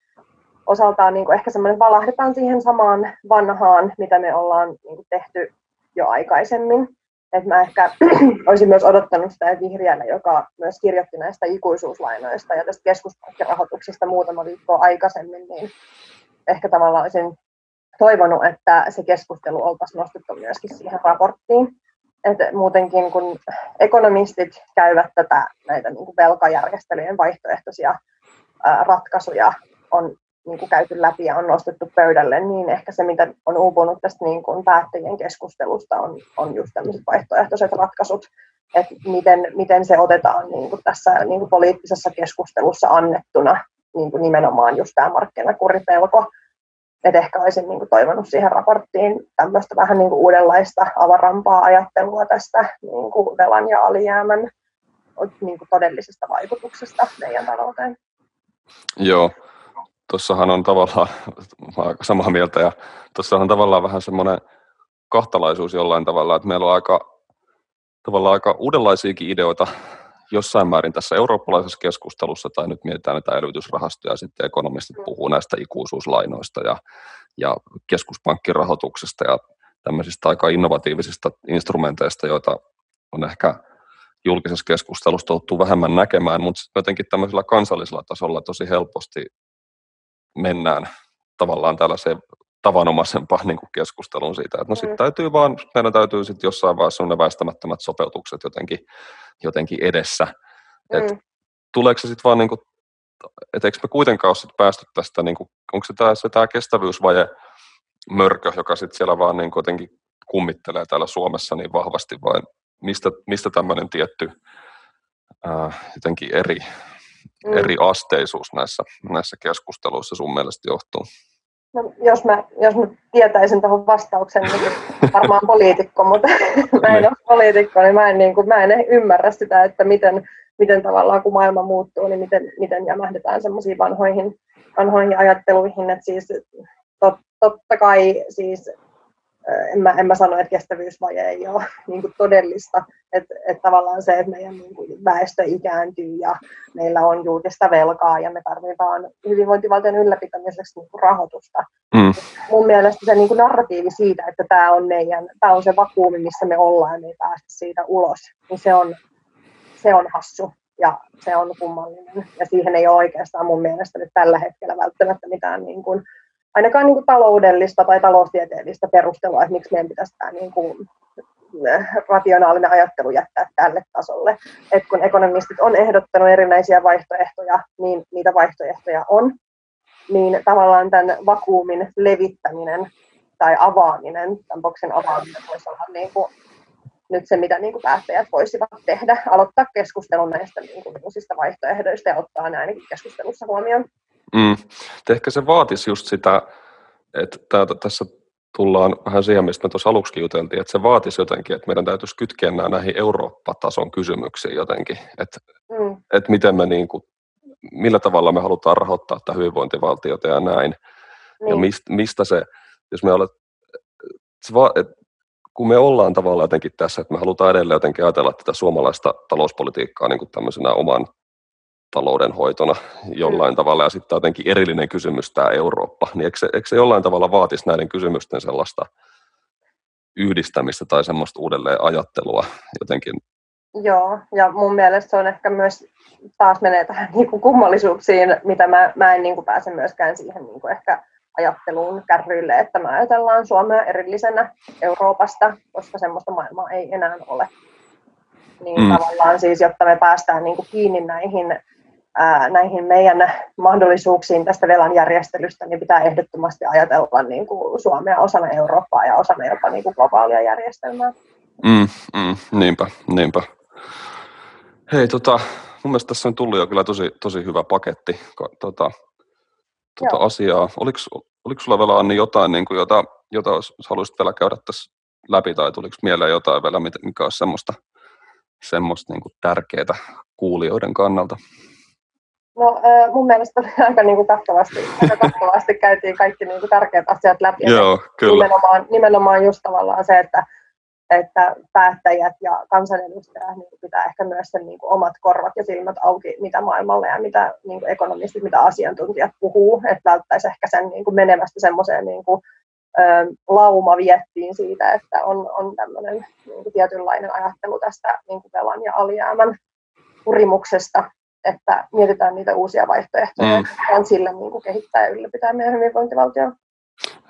osaltaan niin kuin ehkä semmoinen valahdetaan siihen samaan vanhaan, mitä me ollaan niin kuin tehty jo aikaisemmin. Et mä ehkä olisin myös odottanut sitä vihreällä, joka myös kirjoitti näistä ikuisuuslainoista ja tästä keskuspankkirahoituksesta muutama viikko aikaisemmin, niin ehkä tavallaan olisin toivonut, että se keskustelu oltaisiin nostettu myöskin siihen raporttiin että muutenkin kun ekonomistit käyvät tätä näitä niin kuin velkajärjestelyjen vaihtoehtoisia ää, ratkaisuja on niin kuin käyty läpi ja on nostettu pöydälle, niin ehkä se, mitä on uupunut tästä niin kuin päättäjien keskustelusta, on, on just tämmöiset vaihtoehtoiset ratkaisut, että miten, miten se otetaan niin kuin tässä niin kuin poliittisessa keskustelussa annettuna niin kuin nimenomaan just tämä markkinakuripelko. Että ehkä olisin niin kuin toivonut siihen raporttiin tämmöistä vähän niin kuin uudenlaista avarampaa ajattelua tästä niin kuin velan ja alijäämän niin kuin todellisesta vaikutuksesta meidän talouteen. Joo, tuossahan on tavallaan, olen samaa mieltä, ja tuossa on tavallaan vähän semmoinen kahtalaisuus jollain tavalla, että meillä on aika, tavallaan aika uudenlaisiakin ideoita jossain määrin tässä eurooppalaisessa keskustelussa, tai nyt mietitään näitä elvytysrahastoja, ja sitten ekonomistit puhuu näistä ikuisuuslainoista ja, ja keskuspankkirahoituksesta ja tämmöisistä aika innovatiivisista instrumenteista, joita on ehkä julkisessa keskustelussa tottuu vähemmän näkemään, mutta jotenkin tämmöisellä kansallisella tasolla tosi helposti mennään tavallaan tällaiseen tavanomaisempaan niin kuin keskusteluun siitä, että no sitten mm. täytyy vaan, meidän täytyy sitten jossain vaiheessa ne väistämättömät sopeutukset jotenkin, jotenkin edessä. Mm. Et tuleeko se sitten vaan, niin kuin, että eikö me kuitenkaan ole sit päästy tästä, niin kuin, onko se tämä, se tämä kestävyysvaje mörkö, joka sitten siellä vaan niin jotenkin kummittelee täällä Suomessa niin vahvasti, vai mistä, mistä tämmöinen tietty ää, jotenkin eri, mm. eri asteisuus näissä, näissä keskusteluissa sun mielestä johtuu? No, jos, mä, jos mä tietäisin tuohon vastauksen, niin varmaan poliitikko, mutta mä en niin. ole poliitikko, niin mä en, niin kuin, mä en ymmärrä sitä, että miten, miten tavallaan kun maailma muuttuu, niin miten, miten jämähdetään semmoisiin vanhoihin, vanhoihin ajatteluihin. Että siis, tot, totta kai siis en mä, en mä sano, että kestävyysvaje ei ole niin kuin todellista, että, että tavallaan se, että meidän niin kuin väestö ikääntyy ja meillä on julkista velkaa ja me tarvitaan hyvinvointivaltion ylläpitämiseksi niin kuin rahoitusta. Mm. Mun mielestä se niin kuin narratiivi siitä, että tämä on, meidän, tämä on se vakuumi, missä me ollaan ja me ei päästä siitä ulos, niin se on, se on hassu ja se on kummallinen. Ja siihen ei ole oikeastaan mun mielestä nyt tällä hetkellä välttämättä mitään niin kuin, ainakaan niin kuin taloudellista tai taloustieteellistä perustelua, että miksi meidän pitäisi tämä niin kuin eh, rationaalinen ajattelu jättää tälle tasolle. Et kun ekonomistit on ehdottanut erinäisiä vaihtoehtoja, niin niitä vaihtoehtoja on, niin tavallaan tämän vakuumin levittäminen tai avaaminen, tämän boksin avaaminen voisi olla niin kuin nyt se, mitä niin kuin päättäjät voisivat tehdä, aloittaa keskustelun näistä niin kuin uusista vaihtoehdoista ja ottaa ne ainakin keskustelussa huomioon. Mm. Ehkä se vaatisi just sitä, että täältä, tässä tullaan vähän siihen, mistä me tuossa aluksi juteltiin, että se vaatisi jotenkin, että meidän täytyisi kytkeä nämä näihin Eurooppa-tason kysymyksiin jotenkin, että, mm. että miten me niin kuin, millä tavalla me halutaan rahoittaa tätä hyvinvointivaltiota ja näin. Niin. Ja mistä, mistä se, jos me olet, se va, et, kun me ollaan tavallaan jotenkin tässä, että me halutaan edelleen jotenkin ajatella tätä suomalaista talouspolitiikkaa niin kuin tämmöisenä oman taloudenhoitona jollain mm. tavalla, ja sitten jotenkin erillinen kysymys tämä Eurooppa, niin eikö se, eikö se jollain tavalla vaatisi näiden kysymysten sellaista yhdistämistä tai semmoista uudelleen ajattelua jotenkin? Joo, ja mun mielestä se on ehkä myös, taas menee tähän niin kuin kummallisuuksiin, mitä mä, mä en niin kuin pääse myöskään siihen niin kuin ehkä ajatteluun kärryille, että me ajatellaan Suomea erillisenä Euroopasta, koska semmoista maailmaa ei enää ole. Niin mm. tavallaan siis, jotta me päästään niin kuin kiinni näihin näihin meidän mahdollisuuksiin tästä velan järjestelystä, niin pitää ehdottomasti ajatella niin kuin Suomea osana Eurooppaa ja osana jopa niin kuin globaalia järjestelmää. Mm, mm, niinpä, niinpä. Hei, tota, mun mielestä tässä on tullut jo kyllä tosi, tosi hyvä paketti tota, tota asiaa. Oliko, oliko sulla vielä Anni jotain, niin kuin, jota, jota haluaisit vielä käydä tässä läpi, tai tuliko mieleen jotain vielä, mikä olisi semmoista, semmoista niin kuin tärkeää kuulijoiden kannalta? No mun mielestä aika niin kuin kattavasti, aika kattavasti käytiin kaikki niin kuin tärkeät asiat läpi. Joo, kyllä. Nimenomaan, nimenomaan just tavallaan se, että, että päättäjät ja kansanedustajat niin pitää ehkä myös sen niin kuin omat korvat ja silmät auki, mitä maailmalla ja mitä niin kuin ekonomistit, mitä asiantuntijat puhuu, että välttäisi ehkä sen niin kuin menemästä semmoiseen niin kuin, lauma viettiin siitä, että on, on tämmöinen niin kuin tietynlainen ajattelu tästä niin kuin velan ja alijäämän kurimuksesta, että mietitään niitä uusia vaihtoehtoja, mm. sillä niin kuin kehittää ja ylläpitää meidän hyvinvointivaltio.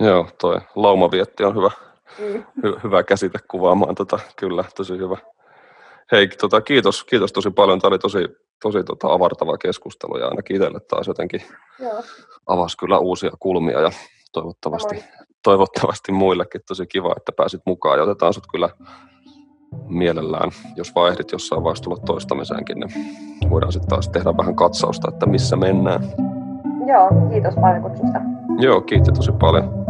Joo, toi laumavietti on hyvä, mm. hy, hyvä käsite kuvaamaan tota, kyllä, tosi hyvä. Hei, tota, kiitos, kiitos tosi paljon. Tämä oli tosi, tosi tota, avartava keskustelu ja aina itselle taas jotenkin Joo. avasi kyllä uusia kulmia ja toivottavasti, toivottavasti muillekin tosi kiva, että pääsit mukaan ja otetaan sut kyllä mielellään, jos vaan ehdit jossain vaiheessa tulla toistamiseenkin, niin voidaan sitten taas tehdä vähän katsausta, että missä mennään. Joo, kiitos paljon kutsusta. Joo, kiitos tosi paljon.